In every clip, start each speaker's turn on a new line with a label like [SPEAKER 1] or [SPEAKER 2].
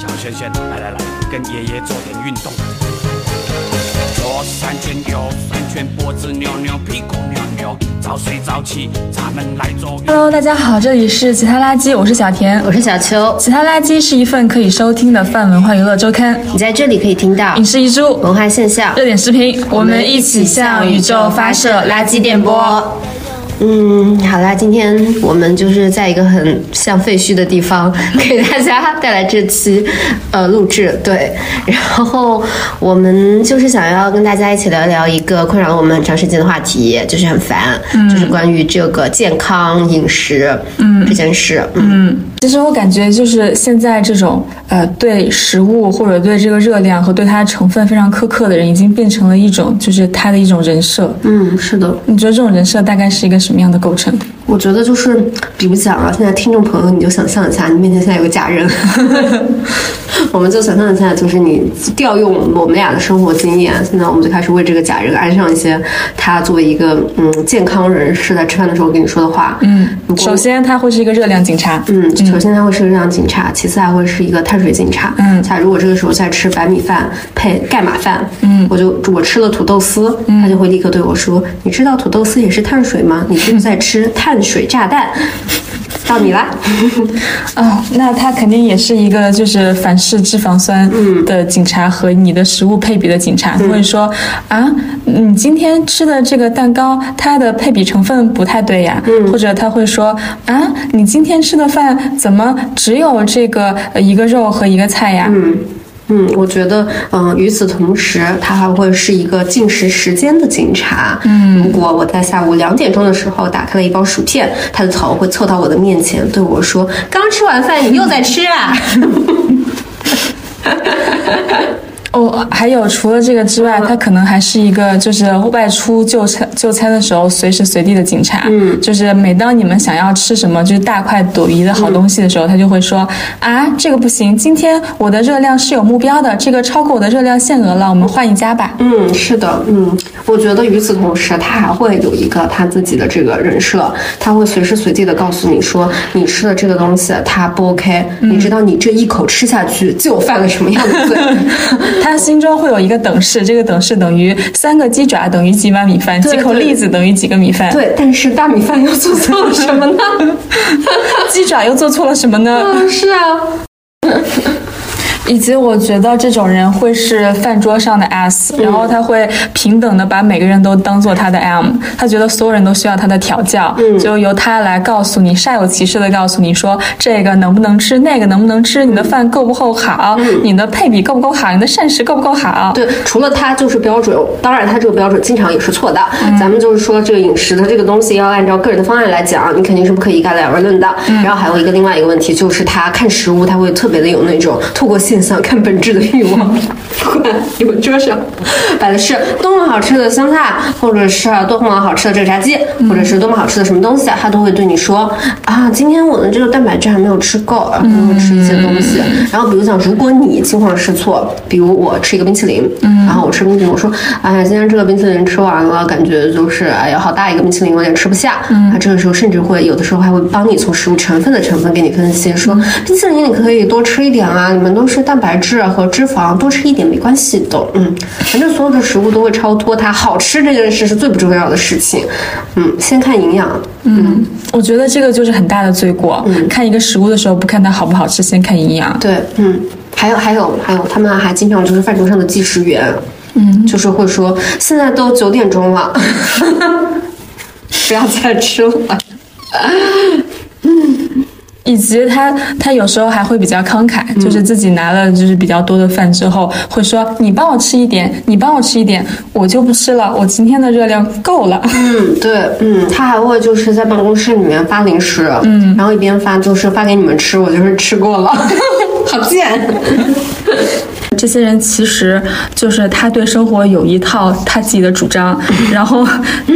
[SPEAKER 1] 小轩轩，来来来，跟爷爷做点运动。左三圈，右三圈，脖子扭扭，屁股扭扭，早睡早起，咱们来做。
[SPEAKER 2] Hello，大家好，这里是其他垃圾，我是小田。
[SPEAKER 3] 我是小秋，
[SPEAKER 2] 其他垃圾是一份可以收听的泛文化娱乐周刊，
[SPEAKER 3] 你在这里可以听到
[SPEAKER 2] 影视遗珠、
[SPEAKER 3] 文化现象，
[SPEAKER 2] 热点视频，我们一起向宇宙发射垃圾电波。。
[SPEAKER 3] 嗯，好啦，今天我们就是在一个很像废墟的地方给大家带来这期呃录制，对，然后我们就是想要跟大家一起聊聊一个困扰了我们很长时间的话题，就是很烦，就是关于这个健康饮食，嗯，这件事，嗯。
[SPEAKER 2] 其实我感觉就是现在这种呃对食物或者对这个热量和对它的成分非常苛刻的人，已经变成了一种就是他的一种人设。
[SPEAKER 3] 嗯，是的，
[SPEAKER 2] 你觉得这种人设大概是一个什么样的构成？
[SPEAKER 3] 我觉得就是，比如讲啊，现在听众朋友，你就想象一下，你面前现在有个假人，我们就想象一下，就是你调用我们俩的生活经验，现在我们就开始为这个假人安上一些他作为一个嗯健康人士在吃饭的时候跟你说的话。嗯，
[SPEAKER 2] 首先，他会是一个热量警察。
[SPEAKER 3] 嗯，首先他会是个热量警察，其次还会是一个碳水警察。
[SPEAKER 2] 嗯
[SPEAKER 3] 假如我这个时候在吃白米饭配盖码饭，嗯，我就我吃了土豆丝，他就会立刻对我说：“你知道土豆丝也是碳水吗？你就是在吃碳水炸弹。”到你啦，
[SPEAKER 2] 哦，那他肯定也是一个就是反式脂肪酸的警察和你的食物配比的警察，他会说啊，你今天吃的这个蛋糕，它的配比成分不太对呀，或者他会说啊，你今天吃的饭怎么只有这个呃一个肉和一个菜呀？
[SPEAKER 3] 嗯，我觉得，嗯、与此同时，他还会是一个进食时间的警察。嗯，如果我在下午两点钟的时候打开了一包薯片，他的头会凑到我的面前对我说：“刚吃完饭，你又在吃啊？”
[SPEAKER 2] 哦，还有除了这个之外，他可能还是一个就是外出就餐就餐的时候随时随地的警察。嗯，就是每当你们想要吃什么就是大快朵颐的好东西的时候，他就会说啊，这个不行，今天我的热量是有目标的，这个超过我的热量限额了，我们换一家吧。
[SPEAKER 3] 嗯，是的，嗯，我觉得与此同时，他还会有一个他自己的这个人设，他会随时随地的告诉你说，你吃的这个东西它不 OK，、你知道你这一口吃下去就犯了什么样的罪？
[SPEAKER 2] 他心中会有一个等式，这个等式等于三个鸡爪等于几碗米饭，几口栗子等于几个米饭。
[SPEAKER 3] 对，但是大米饭又做错了什么呢？
[SPEAKER 2] 鸡爪又做错了什么呢？
[SPEAKER 3] 嗯，是啊，
[SPEAKER 2] 以及我觉得这种人会是饭桌上的 S，、然后他会平等的把每个人都当做他的 M，他觉得所有人都需要他的调教，就由他来告诉你，煞有其事的告诉你说这个能不能吃，那个能不能吃，你的饭够不够好，你的配比够不够好，你的膳食够不够好。
[SPEAKER 3] 对，除了他就是标准，当然他这个标准经常也是错的。咱们就是说这个饮食的这个东西要按照个人的方案来讲，你肯定是不可以一概而论的。然后还有一个另外一个问题就是他看食物他会特别的有那种透过现象看本质的欲望。不管你们桌上摆的是多么好吃的香菜，或者是多么好吃的这个炸鸡，或者是多么好吃的什么东西，他都会对你说啊，今天我的这个蛋白质还没有吃够，然后就会吃一些东西。然后比如讲，如果你惊慌失措，比如我吃一个冰淇淋，然后我吃冰淇淋，我说，哎呀，今天这个冰淇淋吃完了，感觉就是哎呀，好大一个冰淇淋，我有点吃不下。他这个时候甚至会有的时候还会帮你从食物成分的成分给你分析，说冰淇淋你可以多吃一点啊，你们都是蛋白质和脂肪，多吃一点没关系的。嗯，反正所有的食物都会超脱它好吃这件事是最不重要的事情。嗯，先看营养。嗯，
[SPEAKER 2] 我觉得这个就是很大的罪过。嗯看一个食物的时候，不看它好不好吃，先看营养。
[SPEAKER 3] 对，嗯，还有还有还有，他们还经常就是饭桌上的计时员，嗯，就是会说现在都九点钟了，不要再吃了。
[SPEAKER 2] 以及他他有时候还会比较慷慨，就是自己拿了就是比较多的饭之后，会说你帮我吃一点，你帮我吃一点，我就不吃了，我今天的热量够了。
[SPEAKER 3] 嗯，对，嗯，他还会就是在办公室里面发零食，嗯，然后一边发就是发给你们吃，我就是吃过了，好贱。
[SPEAKER 2] 这些人其实就是他对生活有一套他自己的主张，然后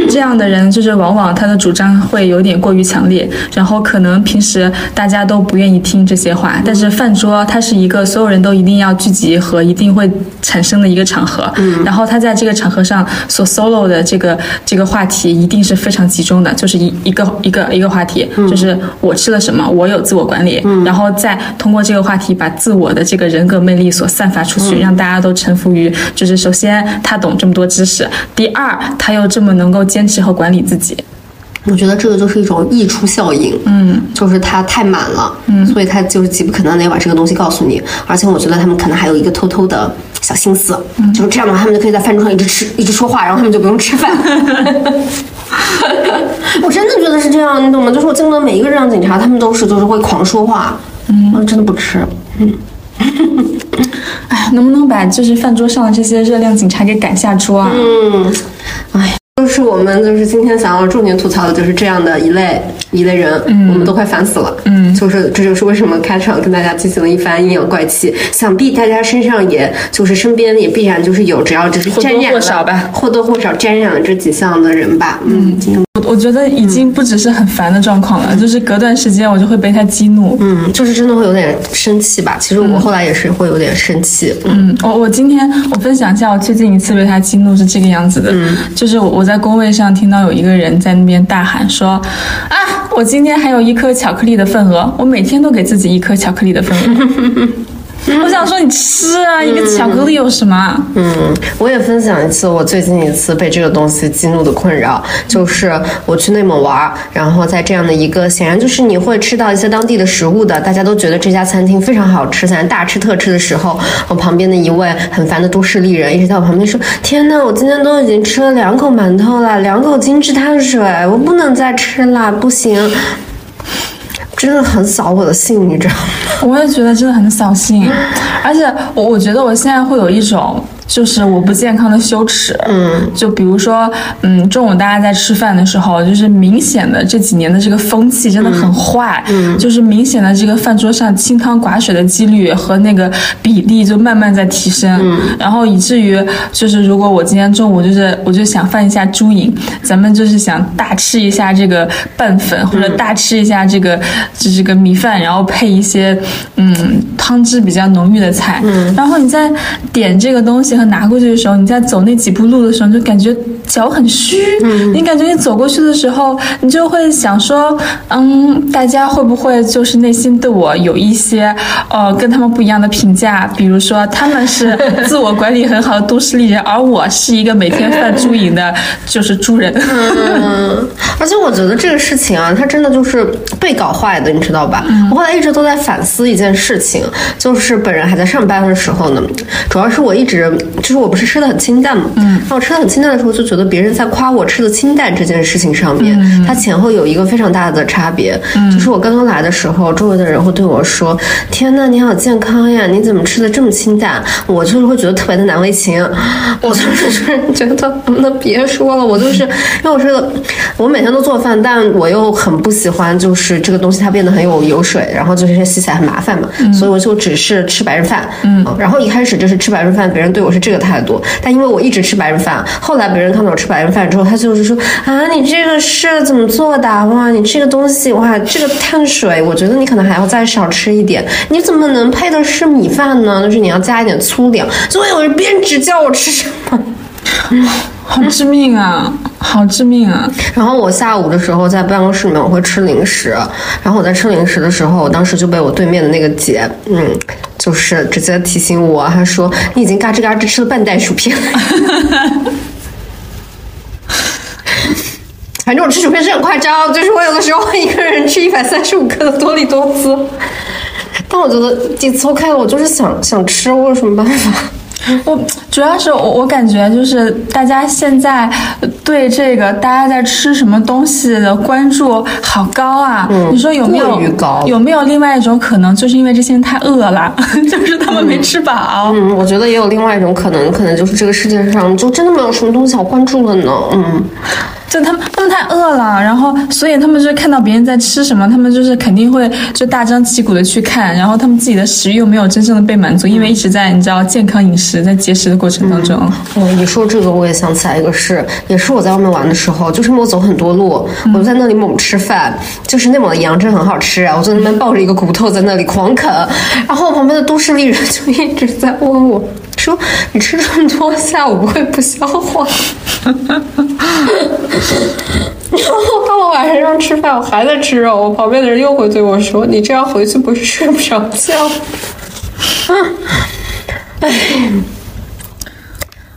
[SPEAKER 2] 这样的人就是往往他的主张会有点过于强烈，然后可能平时大家都不愿意听这些话，但是饭桌它是一个所有人都一定要聚集和一定会产生的一个场合，然后他在这个场合上所 solo 的这个这个话题一定是非常集中的，就是一一个一个一个话题，就是我吃了什么，我有自我管理，然后再通过这个话题把自我的这个人格魅力所散发出去，让大家都臣服于，就是首先他懂这么多知识，第二他又这么能够坚持和管理自己。
[SPEAKER 3] 我觉得这个就是一种溢出效应，嗯，就是他太满了，嗯，所以他就是急不可耐的要把这个东西告诉你。而且我觉得他们可能还有一个偷偷的小心思，就是这样的话，他们就可以在饭桌上一直吃，一直说话，然后他们就不用吃饭。我真的觉得是这样，你懂吗？就是我见过的每一个热量警察，他们都是就是会狂说话，嗯，我真的不吃，嗯。
[SPEAKER 2] 哎，能不能把就是饭桌上的这些热量警察给赶下桌啊？
[SPEAKER 3] 嗯，哎，就是我们就是今天想要重点吐槽的就是这样的一类一类人，我们都快烦死了。嗯，就是这就是为什么开场跟大家进行了一番阴阳怪气。想必大家身上也就是身边也必然就是有，只要只是沾染
[SPEAKER 2] 或多或少吧，
[SPEAKER 3] 或多或少沾染了这几项的人吧。嗯，今天
[SPEAKER 2] 我我觉得已经不只是很烦的状况了，就是隔段时间我就会被他激怒。
[SPEAKER 3] 嗯，就是真的会有点生气吧。其实我后来也是会有点生气。
[SPEAKER 2] 嗯，我我今天我分享一下我最近一次被他激怒是这个样子的，就是我我在工位上听到有一个人在那边大喊说啊，我今天还有一颗巧克力的份额，我每天都给自己一颗巧克力的份额。我想说你吃啊，一个巧克力有什么？
[SPEAKER 3] 嗯，我也分享一次我最近一次被这个东西激怒的困扰，就是我去内蒙玩儿，然后在这样的一个显然就是你会吃到一些当地的食物的，大家都觉得这家餐厅非常好吃，咱大吃特吃的时候，我旁边的一位很烦的都市丽人一直在我旁边说：“天呐，我今天都已经吃了两口馒头了，两口精致碳水，我不能再吃了，不行。”真的很扫我的兴，你知道吗？
[SPEAKER 2] 我也觉得真的很扫兴，而且我我觉得我现在会有一种就是我不健康的羞耻，嗯，就比如说，嗯，中午大家在吃饭的时候，就是明显的这几年的这个风气真的很坏，嗯，就是明显的这个饭桌上清汤寡水的几率和那个比例就慢慢在提升，嗯，然后以至于就是如果我今天中午就是我就想犯一下猪瘾，咱们就是想大吃一下这个拌粉或者大吃一下这个就这个米饭，然后配一些嗯汤汁比较浓郁的菜，嗯，然后你再点这个东西。和拿过去的时候，你在走那几步路的时候，你就感觉脚很虚。嗯，你感觉你走过去的时候，你就会想说，嗯，大家会不会就是内心对我有一些呃跟他们不一样的评价？比如说他们是自我管理很好的都市丽人，而我是一个每天犯猪瘾的，就是猪人。
[SPEAKER 3] 嗯，而且我觉得这个事情啊，它真的就是被搞坏的，你知道吧？我后来一直都在反思一件事情，就是本人还在上班的时候呢，主要是我一直。就是我不是吃的很清淡嘛，嗯，那我吃的很清淡的时候，就觉得别人在夸我吃的清淡这件事情上面，它前后有一个非常大的差别。嗯就是我刚刚来的时候，周围的人会对我说：“天呐，你好健康呀，你怎么吃的这么清淡？”我就是会觉得特别的难为情。我就是觉得能不能别说了？我就是因为我觉得我每天都做饭，但我又很不喜欢就是这个东西它变得很有油水，然后就是洗起来很麻烦嘛，所以我就只是吃白人饭。嗯，然后一开始就是吃白人饭，别人对我。这个态度，但因为我一直吃白人饭，后来别人看到我吃白人饭之后，他就是说啊，你这个是怎么做的？哇，你这个东西哇，这个碳水，我觉得你可能还要再少吃一点。你怎么能配的是米饭呢？就是你要加一点粗粮。所以我就边指教我吃什么。
[SPEAKER 2] 嗯好致命啊！好致命啊！
[SPEAKER 3] 然后我下午的时候在办公室里面我会吃零食，然后我在吃零食的时候，我当时就被我对面的那个姐，嗯，就是直接提醒我，她说你已经嘎吱嘎吱吃了半袋薯片了。反正我吃薯片是很夸张，就是我有的时候会一个人吃一百三十五克的多利多滋，但我觉得几次 OK 了，我就是想想吃，我有什么办法？
[SPEAKER 2] 我主要是我我感觉就是大家现在对这个大家在吃什么东西的关注好高啊！你说有没有有没有另外一种可能，就是因为这些人太饿了，就是他们没吃饱。
[SPEAKER 3] 嗯，我觉得也有另外一种可能，可能就是这个世界上就真的没有什么东西好关注了呢。嗯。
[SPEAKER 2] 就他们，他们太饿了，然后所以他们就看到别人在吃什么，他们就是肯定会就大张旗鼓的去看，然后他们自己的食欲又没有真正的被满足，因为一直在你知道健康饮食，在节食的过程当中。
[SPEAKER 3] 哦，你说这个我也想起来一个事，也是我在外面玩的时候，就是我走很多路，我就在那里猛吃饭，就是内蒙的羊真的很好吃啊，我在那边抱着一个骨头在那里狂啃，然后我旁边的都市丽人就一直在问我。说你吃这么多，下午不会不消化？然后到了晚上吃饭，我还在吃肉，我旁边的人又会对我说：“你这样回去不是睡不着觉？” 唉，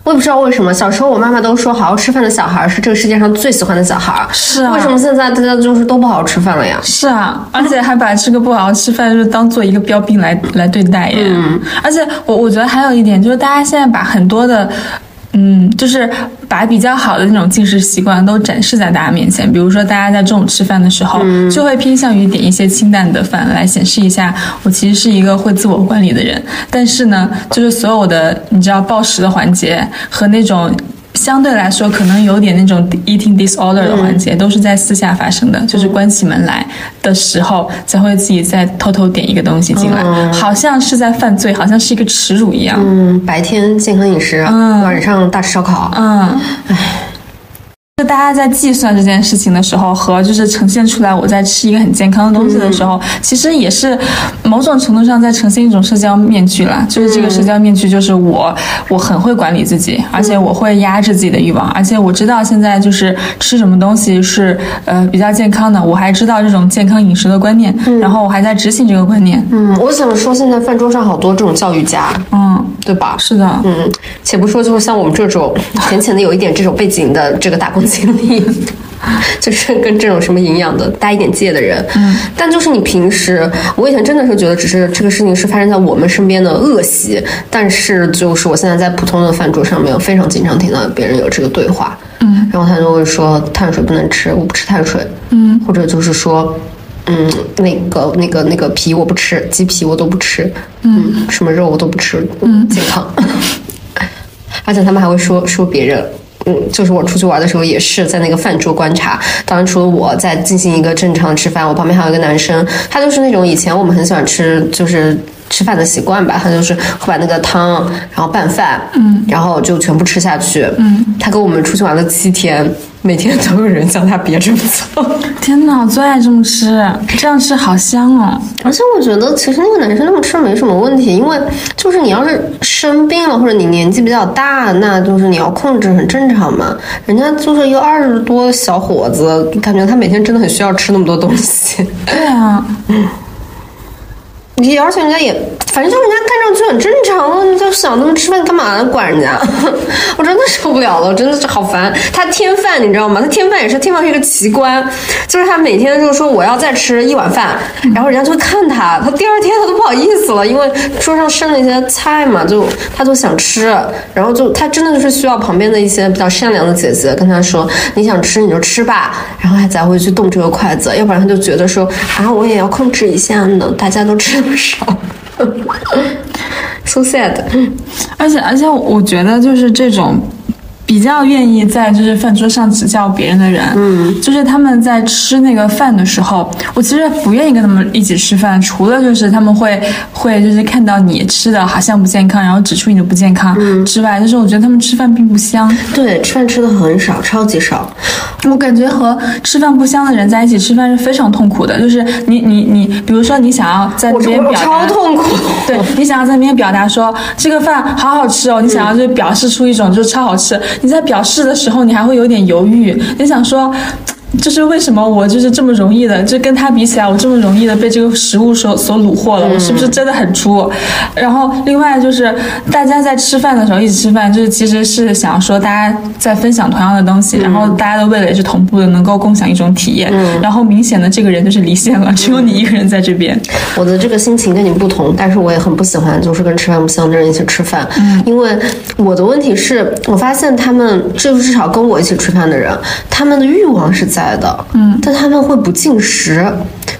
[SPEAKER 3] 我也不知道为什么，小时候我妈妈都说，好好吃饭的小孩是这个世界上最喜欢的小孩。
[SPEAKER 2] 是啊
[SPEAKER 3] 为什么现在大家就是都不好好吃饭了呀？
[SPEAKER 2] 是啊，而且还把这个不好好吃饭，就是当做一个标兵来来对待呀。嗯，而且我我觉得还有一点就是，大家现在把很多的。嗯，就是把比较好的那种进食习惯都展示在大家面前。比如说，大家在中午吃饭的时候，就会偏向于点一些清淡的饭，来显示一下我其实是一个会自我管理的人。但是呢，就是所有的你知道暴食的环节和那种。相对来说，可能有点那种 eating disorder 的环节，都是在私下发生的，就是关起门来的时候，才会自己再偷偷点一个东西进来，好像是在犯罪，好像是一个耻辱一样。
[SPEAKER 3] 嗯，白天健康饮食，晚上大吃烧烤。
[SPEAKER 2] 嗯，唉。就大家在计算这件事情的时候，和就是呈现出来我在吃一个很健康的东西的时候，其实也是某种程度上在呈现一种社交面具啦。就是这个社交面具，就是我我很会管理自己，而且我会压制自己的欲望，而且我知道现在就是吃什么东西是呃比较健康的，我还知道这种健康饮食的观念，然后我还在执行这个观念。
[SPEAKER 3] 嗯，我想说，现在饭桌上好多这种教育家，
[SPEAKER 2] 嗯，
[SPEAKER 3] 对吧？
[SPEAKER 2] 是的，
[SPEAKER 3] 嗯，且不说就是像我们这种浅浅的有一点这种背景的这个打工经历，就是跟这种什么营养的搭一点界的人，嗯，但就是你平时，我以前真的是觉得只是这个事情是发生在我们身边的恶习，但是就是我现在在普通的饭桌上面，我非常经常听到别人有这个对话，
[SPEAKER 2] 嗯，
[SPEAKER 3] 然后他就会说碳水不能吃，我不吃碳水，
[SPEAKER 2] 嗯，
[SPEAKER 3] 或者就是说。嗯，那个、那个、那个皮我不吃，鸡皮我都不吃，嗯，什么肉我都不吃，嗯，健康。而且他们还会说说别人，嗯，就是我出去玩的时候也是在那个饭桌观察。当然，除了我在进行一个正常吃饭，我旁边还有一个男生，他就是那种以前我们很喜欢吃，就是吃饭的习惯吧，他就是会把那个汤然后拌饭，
[SPEAKER 2] 嗯，
[SPEAKER 3] 然后就全部吃下去，
[SPEAKER 2] 嗯。
[SPEAKER 3] 他跟我们出去玩了七天，每天都有人叫他别这么做。
[SPEAKER 2] 天哪，我最爱这么吃，这样吃好香哦。
[SPEAKER 3] 而且我觉得，其实那个男生那么吃没什么问题，因为就是你要是生病了，或者你年纪比较大，那就是你要控制，很正常嘛。人家就是一个二十多的小伙子，感觉他每天真的很需要吃那么多东西。
[SPEAKER 2] 对啊，
[SPEAKER 3] 你而且人家也，反正就是人家看上去很正常，你就想他们吃饭干嘛呢？管人家，我真的受不了了，我真的是好烦。他添饭你知道吗？他添饭也是添饭是一个奇观，就是他每天就是说我要再吃一碗饭，然后人家就会看他，他第二天他都不好意思了，因为桌上剩了一些菜嘛，就他就想吃，然后就他真的就是需要旁边的一些比较善良的姐姐跟他说，你想吃你就吃吧，然后他才会去动这个筷子，要不然他就觉得说啊我也要控制一下呢，大家都吃少。so sad，
[SPEAKER 2] 而且而且我觉得就是这种。比较愿意在就是饭桌上指教别人的人，
[SPEAKER 3] 嗯，
[SPEAKER 2] 就是他们在吃那个饭的时候，我其实不愿意跟他们一起吃饭，除了就是他们会会就是看到你吃的好像不健康，然后指出你的不健康之外，就是我觉得他们吃饭并不香。
[SPEAKER 3] 对，吃饭吃的很少，超级少。
[SPEAKER 2] 我感觉和吃饭不香的人在一起吃饭是非常痛苦的，就是你你你，比如说你想要在那边表达，
[SPEAKER 3] 超痛苦。
[SPEAKER 2] 对你想要在那边表达说这个饭好好吃哦，你想要就表示出一种就是超好吃。你在表示的时候，你还会有点犹豫，你想说。就是为什么我就是这么容易的，就跟他比起来，我这么容易的被这个食物所所虏获了，我是不是真的很猪？然后另外就是大家在吃饭的时候一起吃饭，就是其实是想说大家在分享同样的东西，然后大家的味蕾是同步的，能够共享一种体验。然后明显的这个人就是离线了，只有你一个人在这边。
[SPEAKER 3] 我的这个心情跟你不同，但是我也很不喜欢就是跟吃饭不香的人一起吃饭，因为我的问题是我发现他们就至少跟我一起吃饭的人，他们的欲望是在的，
[SPEAKER 2] 嗯，
[SPEAKER 3] 但他们会不进食，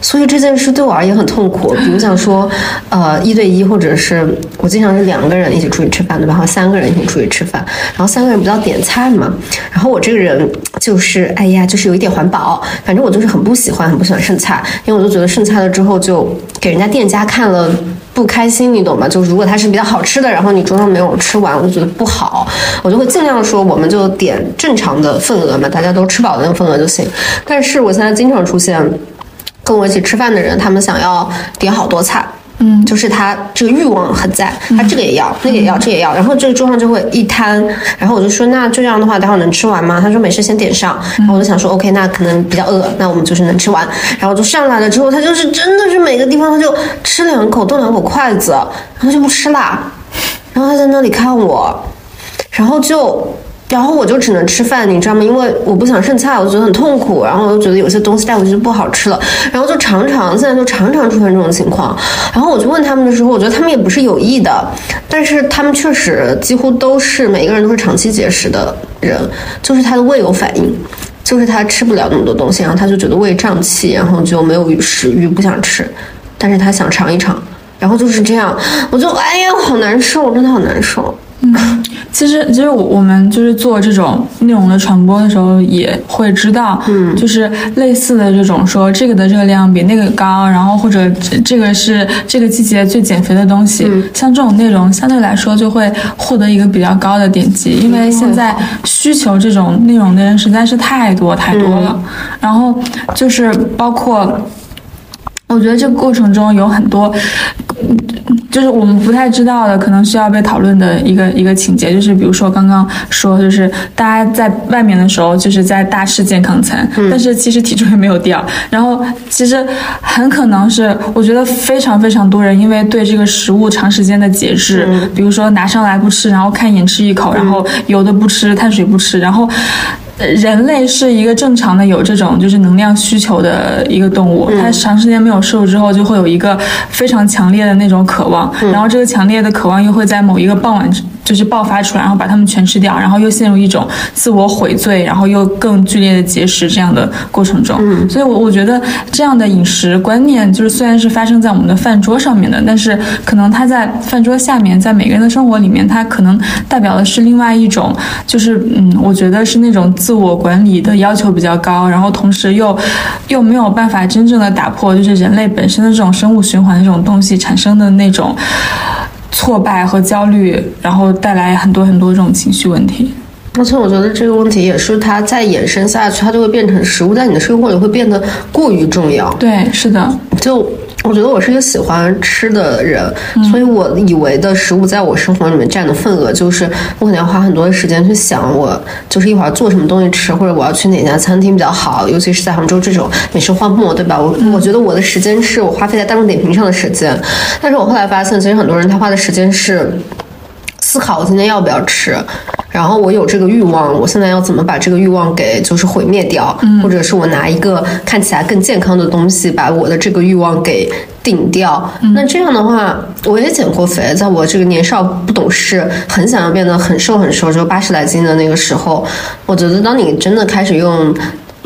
[SPEAKER 3] 所以这件事对我而言很痛苦。比如想说，呃，一对一，或者是我经常是两个人一起出去吃饭，对吧？然后三个人一起出去吃饭，然后三个人不要点菜嘛。然后我这个人就是，哎呀，就是有一点环保，反正我就是很不喜欢，很不喜欢剩菜，因为我就觉得剩菜了之后就给人家店家看了。不开心，你懂吗？就是如果它是比较好吃的，然后你桌上没有吃完，我就觉得不好，我就会尽量说，我们就点正常的份额嘛，大家都吃饱的那个份额就行。但是我现在经常出现跟我一起吃饭的人，他们想要点好多菜。
[SPEAKER 2] 嗯，
[SPEAKER 3] 就是他这个欲望很在，他这个也要，那个也要，这也要，然后这个桌上就会一摊，然后我就说，那就这样的话，待会儿能吃完吗？他说没事，先点上。然后我就想说，OK，那可能比较饿，那我们就是能吃完。然后就上来了之后，他就是真的是每个地方他就吃两口，动两口筷子，然后就不吃啦。然后他在那里看我，然后就。然后我就只能吃饭，你知道吗？因为我不想剩菜，我觉得很痛苦。然后我又觉得有些东西带回去就不好吃了。然后就常常现在就常常出现这种情况。然后我去问他们的时候，我觉得他们也不是有意的，但是他们确实几乎都是每个人都是长期节食的人，就是他的胃有反应，就是他吃不了那么多东西，然后他就觉得胃胀气，然后就没有食欲，不想吃，但是他想尝一尝，然后就是这样，我就哎呀，好难受，真的好难受。
[SPEAKER 2] 嗯，其实其实我我们就是做这种内容的传播的时候，也会知道，
[SPEAKER 3] 嗯，
[SPEAKER 2] 就是类似的这种说这个的热量比那个高，然后或者这个是这个季节最减肥的东西，像这种内容相对来说就会获得一个比较高的点击，因为现在需求这种内容的人实在是太多太多了，然后就是包括。我觉得这个过程中有很多，就是我们不太知道的，可能需要被讨论的一个一个情节，就是比如说刚刚说，就是大家在外面的时候，就是在大吃健康餐，但是其实体重也没有掉。然后其实很可能是，我觉得非常非常多人因为对这个食物长时间的节制，比如说拿上来不吃，然后看一眼吃一口，然后油的不吃，碳水不吃，然后。人类是一个正常的有这种就是能量需求的一个动物，它长时间没有摄入之后，就会有一个非常强烈的那种渴望，然后这个强烈的渴望又会在某一个傍晚就是爆发出来，然后把它们全吃掉，然后又陷入一种自我悔罪，然后又更剧烈的节食这样的过程中。所以，我我觉得这样的饮食观念，就是虽然是发生在我们的饭桌上面的，但是可能它在饭桌下面，在每个人的生活里面，它可能代表的是另外一种，就是嗯，我觉得是那种。自我管理的要求比较高，然后同时又又没有办法真正的打破，就是人类本身的这种生物循环的这种东西产生的那种挫败和焦虑，然后带来很多很多这种情绪问题。
[SPEAKER 3] 而且我觉得这个问题也是它再延伸下去，它就会变成食物在你的生活里会变得过于重要。
[SPEAKER 2] 对，是的，
[SPEAKER 3] 就。我觉得我是一个喜欢吃的人，所以我以为的食物在我生活里面占的份额，就是我可能要花很多的时间去想，我就是一会儿做什么东西吃，或者我要去哪家餐厅比较好，尤其是在杭州这种美食荒漠，对吧？我我觉得我的时间是我花费在大众点评上的时间，但是我后来发现，其实很多人他花的时间是思考我今天要不要吃。然后我有这个欲望，我现在要怎么把这个欲望给就是毁灭掉，或者是我拿一个看起来更健康的东西把我的这个欲望给顶掉。那这样的话，我也减过肥，在我这个年少不懂事，很想要变得很瘦很瘦，就八十来斤的那个时候，我觉得当你真的开始用，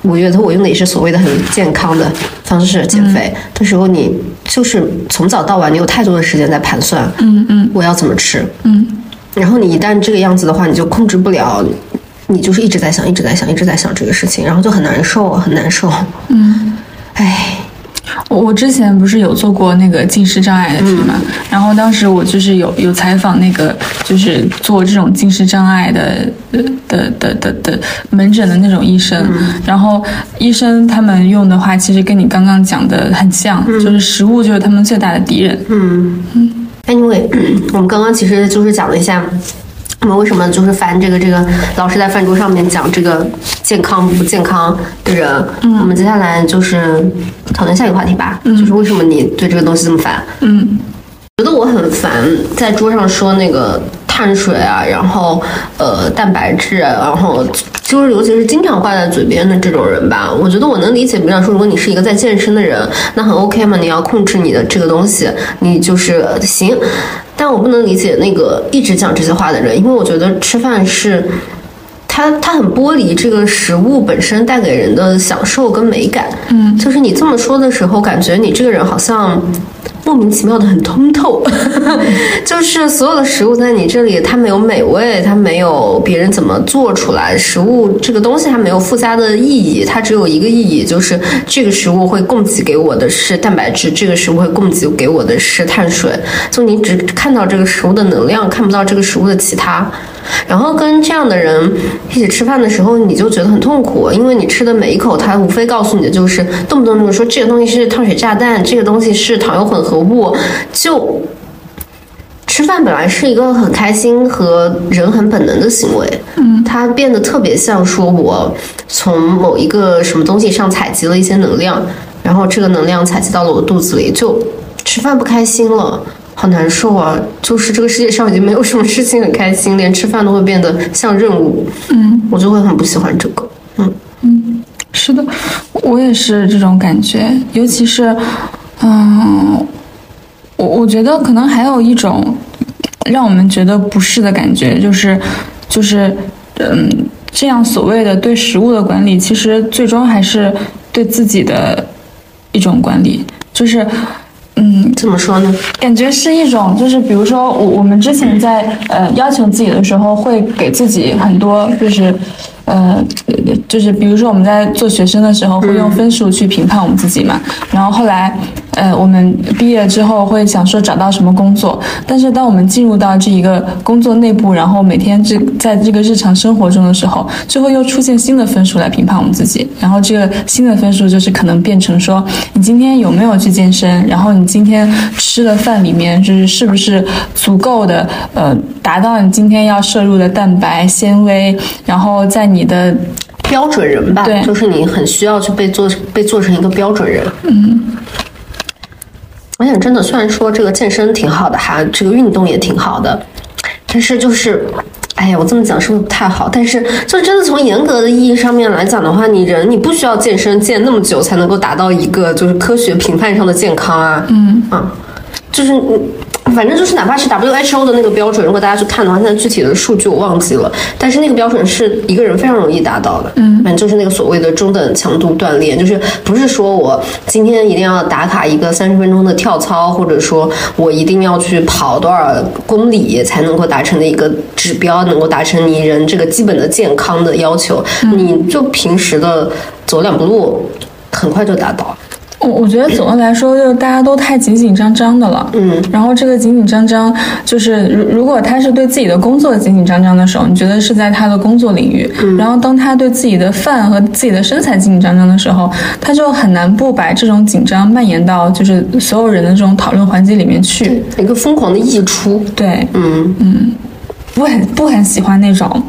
[SPEAKER 3] 我觉得我用的也是所谓的很健康的方式减肥的时候，你就是从早到晚，你有太多的时间在盘算，
[SPEAKER 2] 嗯嗯，
[SPEAKER 3] 我要怎么吃，
[SPEAKER 2] 嗯。
[SPEAKER 3] 然后你一旦这个样子的话，你就控制不了，你就是一直在想，一直在想，一直在想这个事情，然后就很难受，很难受。
[SPEAKER 2] 嗯，
[SPEAKER 3] 唉，
[SPEAKER 2] 我我之前不是有做过那个近视障碍的题嘛，然后当时我就是有有采访那个就是做这种近视障碍的的的的的门诊的那种医生，然后医生他们用的话，其实跟你刚刚讲的很像，就是食物就是他们最大的敌人。
[SPEAKER 3] 嗯嗯。Anyway，我们刚刚其实就是讲了一下，我们为什么就是烦这个这个老师在饭桌上面讲这个健康不健康的人。
[SPEAKER 2] 嗯，
[SPEAKER 3] 我们接下来就是讨论下一个话题吧，就是为什么你对这个东西这么烦？
[SPEAKER 2] 嗯，
[SPEAKER 3] 觉得我很烦在桌上说那个。碳水啊，然后呃蛋白质啊，然后就是尤其是经常挂在嘴边的这种人吧，我觉得我能理解。比方说，如果你是一个在健身的人，那很 OK 嘛，你要控制你的这个东西，你就是行。但我不能理解那个一直讲这些话的人，因为我觉得吃饭是。它它很剥离这个食物本身带给人的享受跟美感。嗯，就是你这么说的时候，感觉你这个人好像莫名其妙的很通透。就是所有的食物在你这里，它没有美味，它没有别人怎么做出来。食物这个东西它没有附加的意义，它只有一个意义，就是这个食物会供给给我的是蛋白质，这个食物会供给给我的是碳水。就你只看到这个食物的能量，看不到这个食物的其他。然后跟这样的人一起吃饭的时候，你就觉得很痛苦，因为你吃的每一口，他无非告诉你的就是动不动就说这个东西是碳水炸弹，这个东西是糖油混合物。就吃饭本来是一个很开心和人很本能的行为，嗯，它变得特别像说我从某一个什么东西上采集了一些能量，然后这个能量采集到了我肚子里，就吃饭不开心了。好难受啊！就是这个世界上已经没有什么事情很开心，连吃饭都会变得像任务。
[SPEAKER 2] 嗯，
[SPEAKER 3] 我就会很不喜欢这个。
[SPEAKER 2] 嗯嗯，是的，我也是这种感觉。尤其是，嗯，我我觉得可能还有一种让我们觉得不适的感觉，就是就是嗯，这样所谓的对食物的管理，其实最终还是对自己的一种管理，就是。嗯，
[SPEAKER 3] 怎么说呢？
[SPEAKER 2] 感觉是一种，就是比如说，我我们之前在呃要求自己的时候，会给自己很多，就是。呃，就是比如说我们在做学生的时候，会用分数去评判我们自己嘛。然后后来，呃，我们毕业之后会想说找到什么工作。但是当我们进入到这一个工作内部，然后每天这在这个日常生活中的时候，最后又出现新的分数来评判我们自己。然后这个新的分数就是可能变成说，你今天有没有去健身？然后你今天吃的饭里面就是是不是足够的呃，达到你今天要摄入的蛋白、纤维，然后在。你的
[SPEAKER 3] 标准人吧，就是你很需要去被做被做成一个标准人。
[SPEAKER 2] 嗯，
[SPEAKER 3] 我想真的，虽然说这个健身挺好的哈，这个运动也挺好的，但是就是，哎呀，我这么讲是不是不太好？但是就真的从严格的意义上面来讲的话，你人你不需要健身健那么久才能够达到一个就是科学评判上的健康啊。
[SPEAKER 2] 嗯
[SPEAKER 3] 啊，就是你。反正就是，哪怕是 WHO 的那个标准，如果大家去看的话，现在具体的数据我忘记了，但是那个标准是一个人非常容易达到的。
[SPEAKER 2] 嗯，
[SPEAKER 3] 反正就是那个所谓的中等强度锻炼，就是不是说我今天一定要打卡一个三十分钟的跳操，或者说我一定要去跑多少公里才能够达成的一个指标，能够达成你人这个基本的健康的要求。你就平时的走两步路，很快就达到。
[SPEAKER 2] 我我觉得总的来说，就是大家都太紧紧张张的了。
[SPEAKER 3] 嗯，
[SPEAKER 2] 然后这个紧紧张张，就是如如果他是对自己的工作紧紧张张的时候，你觉得是在他的工作领域。
[SPEAKER 3] 嗯，
[SPEAKER 2] 然后当他对自己的饭和自己的身材紧紧张张的时候，他就很难不把这种紧张蔓延到就是所有人的这种讨论环节里面去，
[SPEAKER 3] 一个疯狂的溢出。
[SPEAKER 2] 对，
[SPEAKER 3] 嗯
[SPEAKER 2] 嗯。不很不很喜欢那种，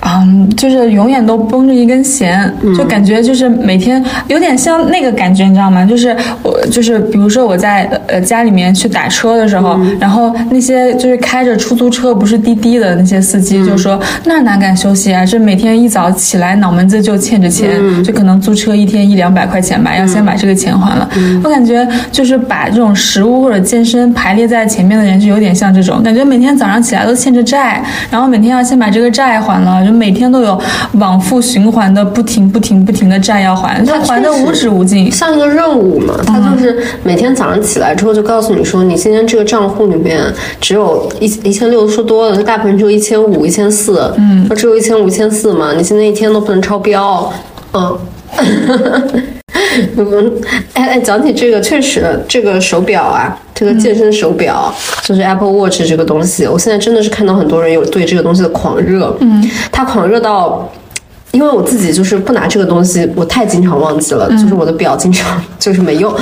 [SPEAKER 2] 嗯，就是永远都绷着一根弦，就感觉就是每天有点像那个感觉，你知道吗？就是我就是比如说我在呃家里面去打车的时候，然后那些就是开着出租车不是滴滴的那些司机就说那哪敢休息啊？这每天一早起来脑门子就欠着钱，就可能租车一天一两百块钱吧，要先把这个钱还了。我感觉就是把这种食物或者健身排列在前面的人，就有点像这种感觉，每天早上起来都欠着债。然后每天要先把这个债还了，就每天都有往复循环的不停不停不停的债要还，他还的无止无尽，
[SPEAKER 3] 像一个任务嘛。他就是每天早上起来之后就告诉你说，你今天这个账户里面只有一一千六，说多了，大部分只有一千五、一千四，
[SPEAKER 2] 嗯，
[SPEAKER 3] 只有一千五、一千四嘛，你今天一天都不能超标，嗯。嗯，哎哎，讲起这个，确实，这个手表啊，这个健身手表，就是 Apple Watch 这个东西，我现在真的是看到很多人有对这个东西的狂热。
[SPEAKER 2] 嗯，
[SPEAKER 3] 他狂热到，因为我自己就是不拿这个东西，我太经常忘记了，就是我的表经常 就是没用。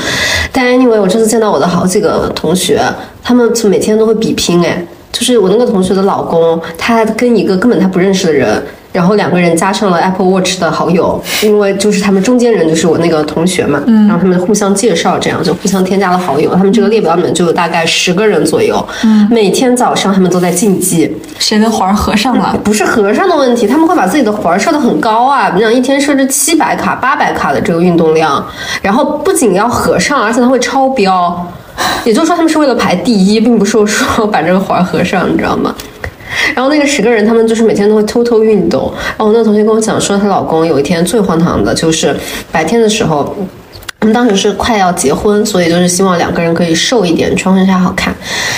[SPEAKER 3] 但 anyway，我这次见到我的好几个同学，他们每天都会比拼，哎，就是我那个同学的老公，他跟一个根本他不认识的人。然后两个人加上了 Apple Watch 的好友，因为就是他们中间人就是我那个同学嘛，
[SPEAKER 2] 然
[SPEAKER 3] 后他们互相介绍，这样就互相添加了好友。他们这个列表里面就有大概十个人左右，每天早上他们都在竞技，
[SPEAKER 2] 谁的环合上了？
[SPEAKER 3] 不是合上的问题，他们会把自己的环设的很高啊，你想一天设置七百卡、八百卡的这个运动量，然后不仅要合上，而且它会超标，也就是说他们是为了排第一，并不是说 把这个环合上，你知道吗？然后那个十个人，他们就是每天都会偷偷运动。然后那个同学跟我讲说，她老公有一天最荒唐的就是白天的时候。他们当时是快要结婚，所以就是希望两个人可以瘦一点，穿婚纱好看。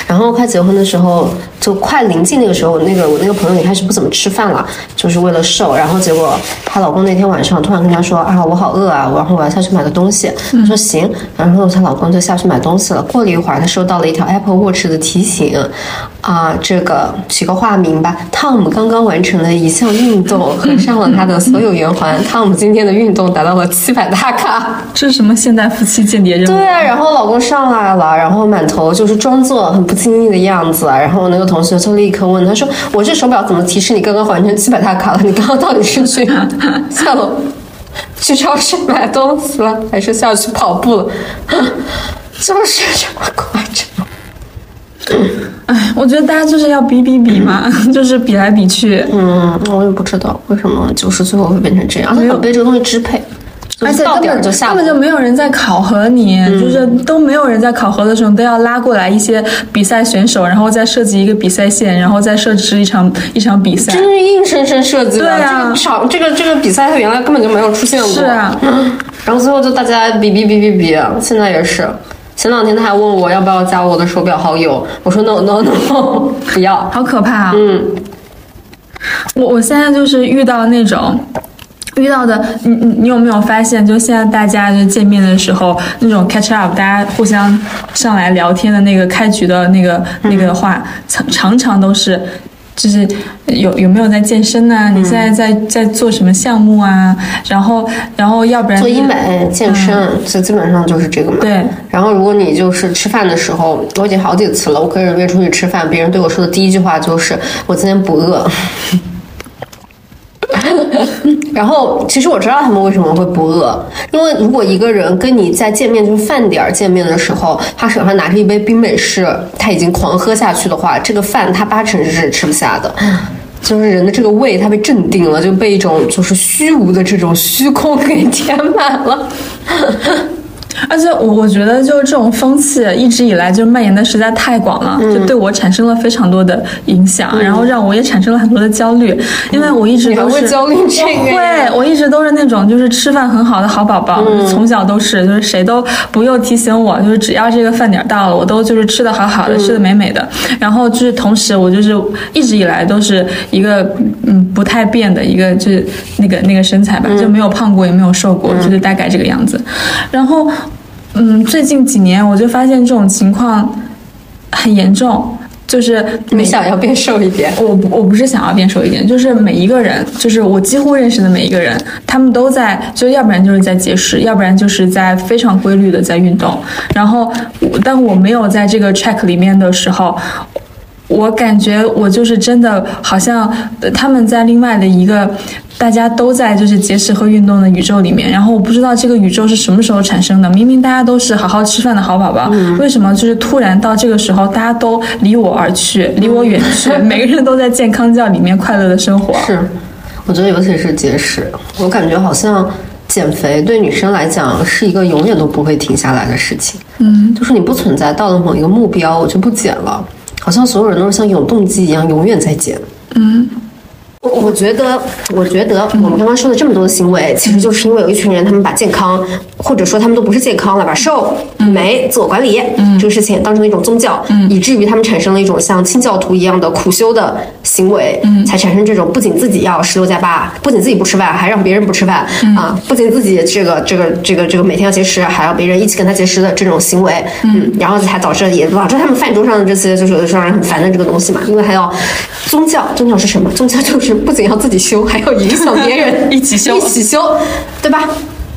[SPEAKER 3] 然后快结婚的时候，就快临近那个时候，那个我那个朋友也开始不怎么吃饭了，就是为了瘦。然后结果她老公那天晚上突然跟她说啊，我好饿啊，然后我要下去买个东西。她说行，然后她老公就下去买东西了。过了一会儿，她收到了一条 Apple Watch 的提醒，啊，这个起个化名吧，Tom 刚刚完成了一项运动，合上了他的所有圆环。Tom 今天的运动达到了七百大卡。
[SPEAKER 2] 这是什么现代夫妻间谍任务？
[SPEAKER 3] 对啊，然后老公上来了，然后满头就是装作很不经意的样子，然后我那个同学就立刻问他说：“我这手表怎么提示你刚刚完成七百大卡了？你刚刚到底是去 下楼去超市买东西了，还是下去跑步了？就是这么夸张。”
[SPEAKER 2] 哎，我觉得大家就是要比比比嘛，就是比来比去。
[SPEAKER 3] 嗯，我也不知道为什么就是最后会变成这样，没有被这个东西支配。
[SPEAKER 2] 而且
[SPEAKER 3] 到点儿
[SPEAKER 2] 根本
[SPEAKER 3] 就下
[SPEAKER 2] 根本就没有人在考核你，
[SPEAKER 3] 嗯
[SPEAKER 2] 就是都没有人在考核的时候，都要拉过来一些比赛选手，然后再设计一个比赛线，然后再设置一场一场比赛。
[SPEAKER 3] 真是硬生生设计的。
[SPEAKER 2] 对啊
[SPEAKER 3] 这个场这个这个比赛它原来根本就没有出现过。
[SPEAKER 2] 是啊，
[SPEAKER 3] 然后最后就大家比比比比比，现在也是。前两天他还问我要不要加我的手表好友，我说 no no no，不要。
[SPEAKER 2] 好可怕啊！
[SPEAKER 3] 嗯，
[SPEAKER 2] 我我现在就是遇到那种。遇到的，你你你有没有发现，就现在大家就见面的时候，那种 catch up，大家互相上来聊天的那个开局的那个、那个话，常常常都是，就是有有没有在健身呢、你现在在在做什么项目啊？然后然后要不然
[SPEAKER 3] 做医美、健身，这基本上就是这个嘛。
[SPEAKER 2] 对。
[SPEAKER 3] 然后如果你就是吃饭的时候，我已经好几次了，我跟人约出去吃饭，别人对我说的第一句话就是我今天不饿。然后，其实我知道他们为什么会不饿，因为如果一个人跟你在见面就是饭点儿见面的时候，他手上拿着一杯冰美式，他已经狂喝下去的话，这个饭他八成是吃不下的。就是人的这个胃，他被镇定了，就被一种就是虚无的这种虚空 给填满了。
[SPEAKER 2] 而且我我觉得就是这种风气一直以来就蔓延的实在太广了，
[SPEAKER 3] 嗯。
[SPEAKER 2] 就对我产生了非常多的影响，然后让我也产生了很多的焦虑，因为我一直
[SPEAKER 3] 还
[SPEAKER 2] 都
[SPEAKER 3] 焦虑这个
[SPEAKER 2] 会，我一直都是那种就是吃饭很好的好宝宝，
[SPEAKER 3] 嗯。
[SPEAKER 2] 从小都是，就是谁都不用提醒我，就是只要这个饭点到了，我都就是吃的好好的，吃的美美的，然后就是同时我就是一直以来都是一个嗯不太变的一个就是那个那个身材吧，就没有胖过也没有瘦过，就是大概这个样子，然后。嗯，最近几年我就发现这种情况很严重，就是每
[SPEAKER 3] 你想要变瘦一点，
[SPEAKER 2] 我不我不是想要变瘦一点，就是每一个人，就是我几乎认识的每一个人，他们都在，就要不然就是在节食，要不然就是在非常规律的在运动。然后，我当我没有在这个 check 里面的时候，我感觉我就是真的好像呃他们在另外的一个大家都在就是节食和运动的宇宙里面，然后我不知道这个宇宙是什么时候产生的。明明大家都是好好吃饭的好宝宝，为什么就是突然到这个时候大家都离我而去，离我远去，每个人都在健康教里面快乐的生活？
[SPEAKER 3] 是，我觉得尤其是节食，我感觉好像减肥对女生来讲是一个永远都不会停下来的事情。
[SPEAKER 2] 嗯，
[SPEAKER 3] 就是你不存在到了某一个目标，我就不减了，好像所有人都是像永动机一样永远在减。
[SPEAKER 2] 嗯，
[SPEAKER 3] 我我觉得，我觉得我们刚刚说的这么多的行为，其实就是因为有一群人，他们把健康，或者说他们都不是健康了，把瘦、美、自我管理这个事情当成了一种宗教，以至于他们产生了一种像清教徒一样的苦修的行为，才产生这种不仅自己要十六加八，不仅自己不吃饭，还让别人不吃饭啊，不仅自己这个这个这个这个每天要节食，还要别人一起跟他节食的这种行为，嗯，然后才导致也导致他们饭桌上的这些就是有的时候让人很烦的这个东西嘛，因为还要宗教，宗教是什么？宗教就是不仅要自己修，还要影响别人
[SPEAKER 2] 一起修
[SPEAKER 3] 一起修，对吧？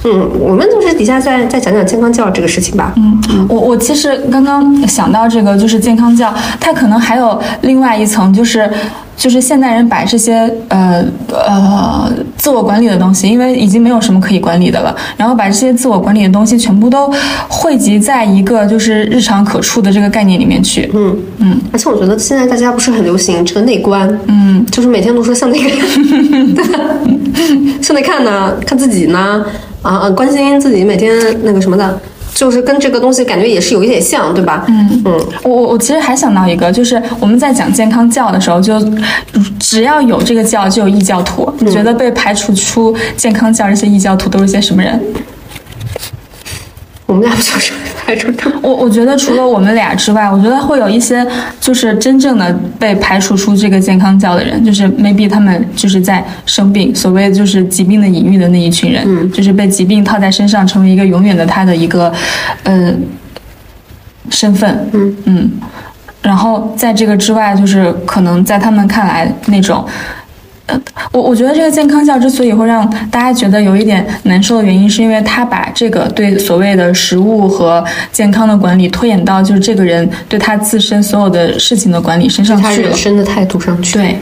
[SPEAKER 3] 嗯，我们就是底下再再讲讲健康教这个事情吧。嗯，
[SPEAKER 2] 我我其实刚刚想到这个，就是健康教，它可能还有另外一层，就是就是现代人把这些呃呃自我管理的东西，因为已经没有什么可以管理的了，然后把这些自我管理的东西全部都汇集在一个就是日常可触的这个概念里面去。
[SPEAKER 3] 嗯嗯，而且我觉得现在大家不是很流行这个内观，嗯，就是每天都说向内 看，对吧？向内看呢，看自己呢，啊啊，关心自己每天那个什么的。就是跟这个东西感觉也是有一点像，对吧？嗯嗯，
[SPEAKER 2] 我我我其实还想到一个，就是我们在讲健康教的时候，就只要有这个教，就有异教徒。你觉得被排除出健康教这些异教徒都是些什么人？
[SPEAKER 3] 我们俩不就是排除出？
[SPEAKER 2] 我我觉得除了我们俩之外，我觉得会有一些就是真正的被排除出这个健康教的人，就是 maybe 他们就是在生病，所谓就是疾病的隐喻的那一群人，
[SPEAKER 3] 嗯
[SPEAKER 2] 就是被疾病套在身上，成为一个永远的他的一个呃身份，
[SPEAKER 3] 嗯
[SPEAKER 2] 嗯，然后在这个之外，就是可能在他们看来那种。呃，我我觉得这个健康教之所以会让大家觉得有一点难受的原因，是因为他把这个对所谓的食物和健康的管理拖延到就是这个人对他自身所有的事情的管理身上去了他
[SPEAKER 3] 人。生的态度上去。
[SPEAKER 2] 对，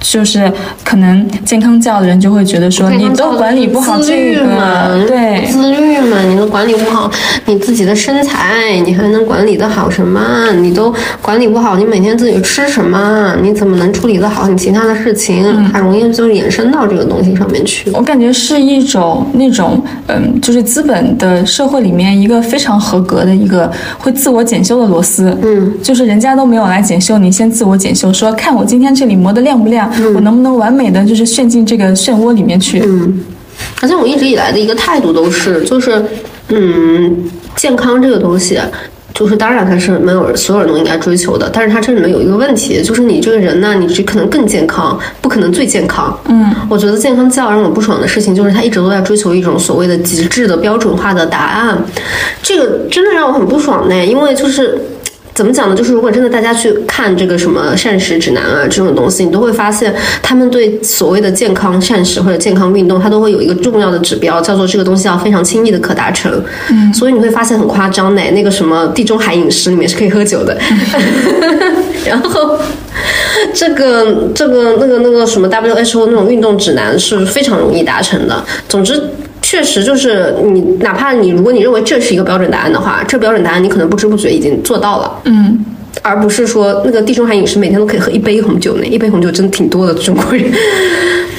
[SPEAKER 2] 就是可能健康教的人就会觉得说，你都管理不好
[SPEAKER 3] 自
[SPEAKER 2] 这
[SPEAKER 3] 律嘛
[SPEAKER 2] 个，，对，
[SPEAKER 3] 自律嘛，你都管理不好你自己的身材，你还能管理得好什么？你都管理不好，你每天自己吃什么？你怎么能处理得好你其他的事情？很容易就延伸到这个东西上面去。
[SPEAKER 2] 我感觉是一种那种，嗯，就是资本的社会里面一个非常合格的一个会自我检修的螺丝，
[SPEAKER 3] 嗯，
[SPEAKER 2] 就是人家都没有来检修，你先自我检修，说看我今天这里磨得亮不亮，我能不能完美的就是陷进这个漩涡里面去，
[SPEAKER 3] 嗯，而且我一直以来的一个态度都是，就是，嗯，健康这个东西。就是当然它是没有人所有人都应该追求的，但是它这里面有一个问题，就是你这个人呢，你只可能更健康，不可能最健康。
[SPEAKER 2] 嗯，
[SPEAKER 3] 我觉得健康教让我不爽的事情就是他一直都在追求一种所谓的极致的标准化的答案，这个真的让我很不爽呢，因为就是。怎么讲呢？就是如果真的大家去看这个什么膳食指南啊这种东西，你都会发现他们对所谓的健康膳食或者健康运动，它都会有一个重要的指标，叫做这个东西要非常轻易的可达成。嗯，所以你会发现很夸张呢，那个什么地中海饮食里面是可以喝酒的，然后。这个这个那个那个什么 WHO 那种运动指南是非常容易达成的。总之，确实就是你，哪怕你如果你认为这是一个标准答案的话，这标准答案你可能不知不觉已经做到了。
[SPEAKER 2] 嗯，
[SPEAKER 3] 而不是说那个地中海饮食每天都可以喝一杯红酒呢，一杯红酒真的挺多的，中国人。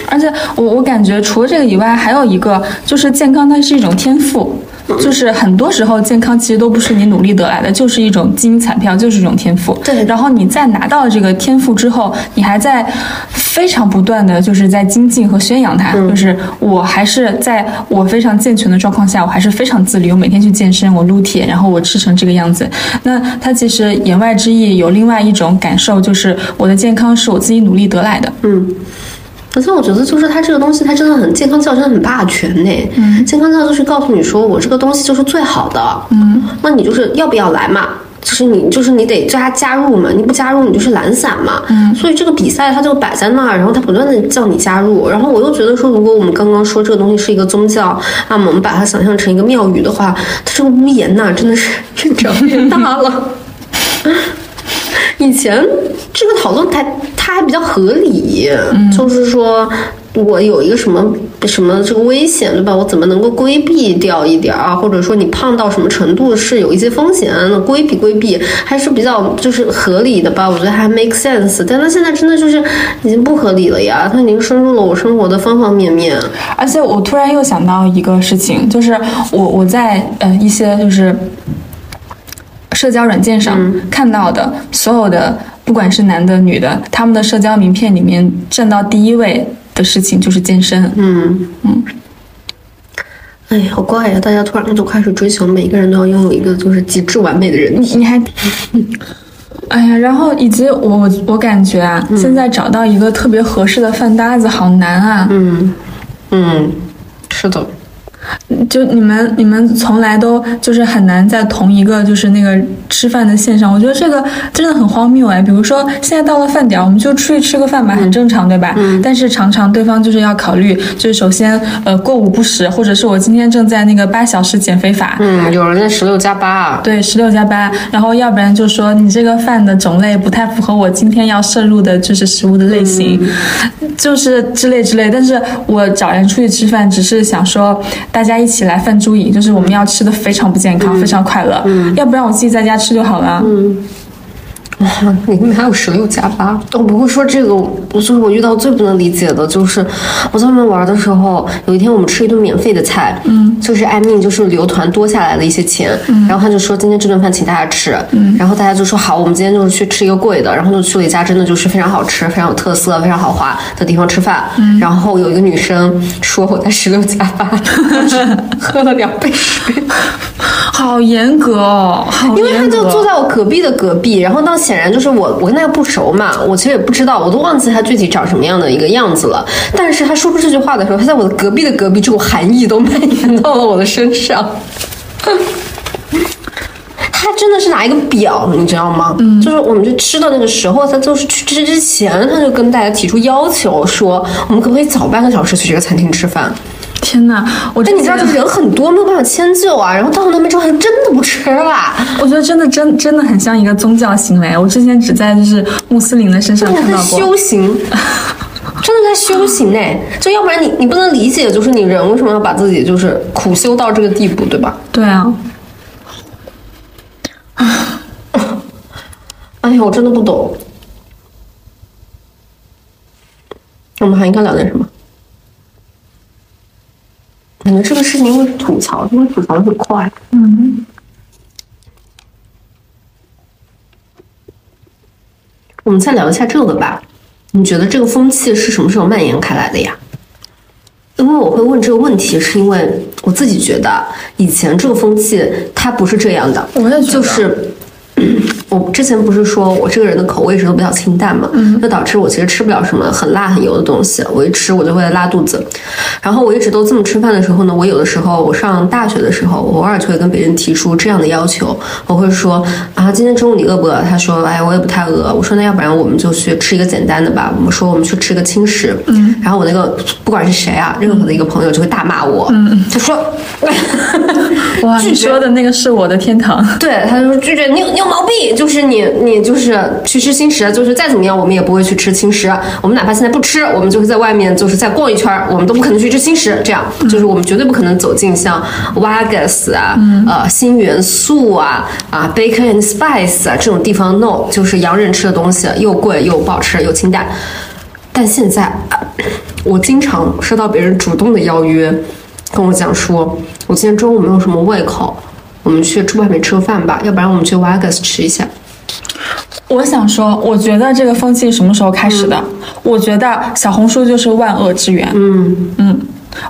[SPEAKER 2] 而且我我感觉除了这个以外，还有一个就是健康，它是一种天赋。就是很多时候健康其实都不是你努力得来的，就是一种基因彩票，就是一种天赋。
[SPEAKER 3] 对
[SPEAKER 2] 然后你在拿到这个天赋之后，你还在非常不断的就是在精进和宣扬它。就是我还是在我非常健全的状况下，我还是非常自律，我每天去健身，我撸铁，然后我吃成这个样子。那它其实言外之意有另外一种感受，就是我的健康是我自己努力得来的。
[SPEAKER 3] 嗯，而且我觉得就是它这个东西，它真的很健康教真的很霸权呢。嗯，健康教就是告诉你说我这个东西就是最好的。嗯，那你就是要不要来嘛？就是你，就是你得加加入嘛，你不加入你就是懒散嘛。嗯，所以这个比赛它就摆在那儿，然后它不断的叫你加入，然后我又觉得说，如果我们刚刚说这个东西是一个宗教，啊，我们把它想象成一个庙宇的话，它这个屋檐呐、真的是越长越大了。以前这个讨论它它还比较合理，嗯就是说我有一个什么什么这个危险，对吧？我怎么能够规避掉一点儿啊？或者说你胖到什么程度是有一些风险，那规避规避还是比较就是合理的吧？我觉得还 make sense。但它现在真的就是已经不合理了呀，它已经深入了我生活的方方面面。
[SPEAKER 2] 而且我突然又想到一个事情，就是我我在呃一些就是社交软件上看到的所有的，不管是男的女的，他们的社交名片里面占到第一位的事情就是健身。
[SPEAKER 3] 嗯
[SPEAKER 2] 嗯。
[SPEAKER 3] 哎，好怪呀！大家突然就开始追求每个人都要拥有一个就是极致完美的人你。
[SPEAKER 2] 你还，哎呀，然后以及我我感觉啊，现在找到一个特别合适的饭搭子好难啊。
[SPEAKER 3] 嗯嗯，是的。
[SPEAKER 2] 就你们你们从来都就是很难在同一个就是那个吃饭的线上，我觉得这个真的很荒谬哎。比如说现在到了饭点，我们就出去吃个饭吧，很正常对吧？
[SPEAKER 3] 嗯
[SPEAKER 2] 但是常常对方就是要考虑，就是首先呃过午不食，或者是我今天正在那个八小时减肥法，
[SPEAKER 3] 嗯，有人在十六加八，
[SPEAKER 2] 对，十六加八，然后要不然就说你这个饭的种类不太符合我今天要摄入的就是食物的类型，就是之类之类。但是我找人出去吃饭，只是想说大家一起来饭猪瘾，就是我们要吃的非常不健康，非常快乐。要不然我自己在家吃就好了。
[SPEAKER 3] 哇，你们还有十六加八？我不会说这个，就是我遇到最不能理解的，就是我在外面玩的时候，有一天我们吃一顿免费的菜，嗯，就是艾米就是留团多下来的一些钱，嗯，然后他就说今天这顿饭请大家吃，嗯，然后大家就说好，我们今天就是去吃一个贵的，然后就去了一家真的就是非常好吃、非常有特色、非常豪华的地方吃饭，嗯，然后有一个女生说我在十六加八，喝了两杯水。
[SPEAKER 2] 好严格哦，好
[SPEAKER 3] 因为他。就坐在我隔壁的隔壁，然后当显然就是我，我跟他又不熟嘛，我其实也不知道，我都忘记他具体长什么样的一个样子了。但是他说出这句话的时候，他在我的隔壁的隔壁，这种寒意都蔓延到了我的身上。他真的是拿一个表，你知道吗？嗯，就是我们去吃的那个时候，他就是去吃之前，他就跟大家提出要求说，我们可不可以早半个小时去这个餐厅吃饭？
[SPEAKER 2] 天哪，我
[SPEAKER 3] 但你知道，
[SPEAKER 2] 这
[SPEAKER 3] 就是人很多，没有办法迁就啊。然后到了那边之后，他真的不吃了。
[SPEAKER 2] 我觉得真的真真的很像一个宗教行为。我之前只在就是穆斯林的身上看到过。
[SPEAKER 3] 修行，真的在修行呢。就要不然你你不能理解，就是你人为什么要把自己就是苦修到这个地步，对吧？
[SPEAKER 2] 对啊，
[SPEAKER 3] 哎呀，我真的不懂。我们还应该聊点什么？感觉这个事情会吐槽，因为吐槽的很快。
[SPEAKER 2] 嗯，
[SPEAKER 3] 我们再聊一下这个吧。你觉得这个风气是什么时候蔓延开来的呀？因为我会问这个问题，是因为我自己觉得以前这个风气它不是这样的，
[SPEAKER 2] 我也觉得
[SPEAKER 3] 就是。我之前不是说我这个人的口味一直都比较清淡嘛，就导致我其实吃不了什么很辣很油的东西，我一吃我就会拉肚子。然后我一直都这么吃饭的时候呢，我有的时候我上大学的时候，我偶尔就会跟别人提出这样的要求，我会说啊，今天中午你饿不饿？他说，哎，我也不太饿。我说那要不然我们就去吃一个简单的吧。我们说我们去吃个轻食。嗯。然后我那个不管是谁啊，任何的一个朋友就会大骂我，嗯，就说，
[SPEAKER 2] 哇，你说的那个是我的天堂。
[SPEAKER 3] 对，他就说拒绝你有你有毛病，就是你你就是去吃轻食，就是再怎么样我们也不会去吃轻食，我们哪怕现在不吃，我们就是在外面就是再逛一圈儿，我们都不可能去吃轻食，这样就是我们绝对不可能走进像 Wagas 啊、呃新元素啊、啊 Bacon and Spice 啊这种地方，no，就是洋人吃的东西，又贵又不好吃又清淡。但现在，啊我经常收到别人主动的邀约，跟我讲说，我今天中午没有什么胃口，我们去外面吃个饭吧，要不然我们去 Wagas 吃一下。
[SPEAKER 2] 我想说，我觉得这个风气什么时候开始的？我觉得小红书就是万恶之源。
[SPEAKER 3] 嗯，
[SPEAKER 2] 嗯，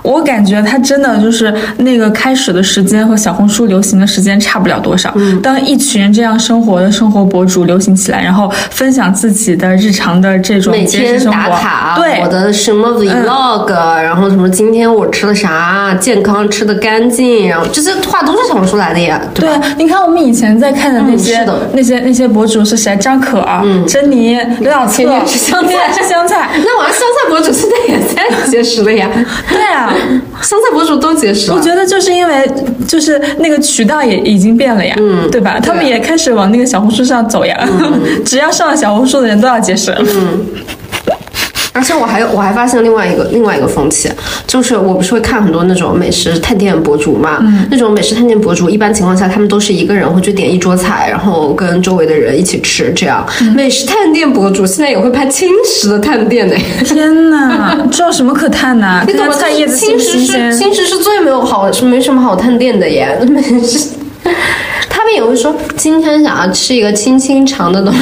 [SPEAKER 2] 我感觉它真的就是那个开始的时间和小红书流行的时间差不了多少。
[SPEAKER 3] 嗯
[SPEAKER 2] 当一群人这样生活的生活博主流行起来，然后分享自己的日常的这种
[SPEAKER 3] 每天打卡，
[SPEAKER 2] 对
[SPEAKER 3] 我的什么 vlog，、然后什么今天我吃的啥，健康吃的干净，然后这些话都是小红书来的呀，对？
[SPEAKER 2] 对，你看我们以前在看的那些、那些那些博主是谁？张可、珍妮、刘晓策，
[SPEAKER 3] 天天吃香菜
[SPEAKER 2] 吃香菜。
[SPEAKER 3] 那我香菜博主现在也在 节食了呀，
[SPEAKER 2] 对 啊，
[SPEAKER 3] 香菜博主都节食了。
[SPEAKER 2] 我觉得就是因为就是那个渠道也已经变了呀，
[SPEAKER 3] 嗯
[SPEAKER 2] 对吧？他们也开始往那个小红书上走呀，只要上了小红书的人都要节食。
[SPEAKER 3] 嗯而且我还有我还发现另外一个另外一个风气，就是我不是会看很多那种美食探店博主嘛，
[SPEAKER 2] 嗯
[SPEAKER 3] 那种美食探店博主一般情况下他们都是一个人会去点一桌菜，然后跟周围的人一起吃，这样。
[SPEAKER 2] 嗯
[SPEAKER 3] 美食探店博主现在也会拍轻食的探店呢。
[SPEAKER 2] 天哪，这有什么可探的？
[SPEAKER 3] 你懂吗？
[SPEAKER 2] 看看菜叶子
[SPEAKER 3] 轻食是？轻食是最没有好是没什么好探店的耶，美食。他们也会说今天想要吃一个清清肠的东西。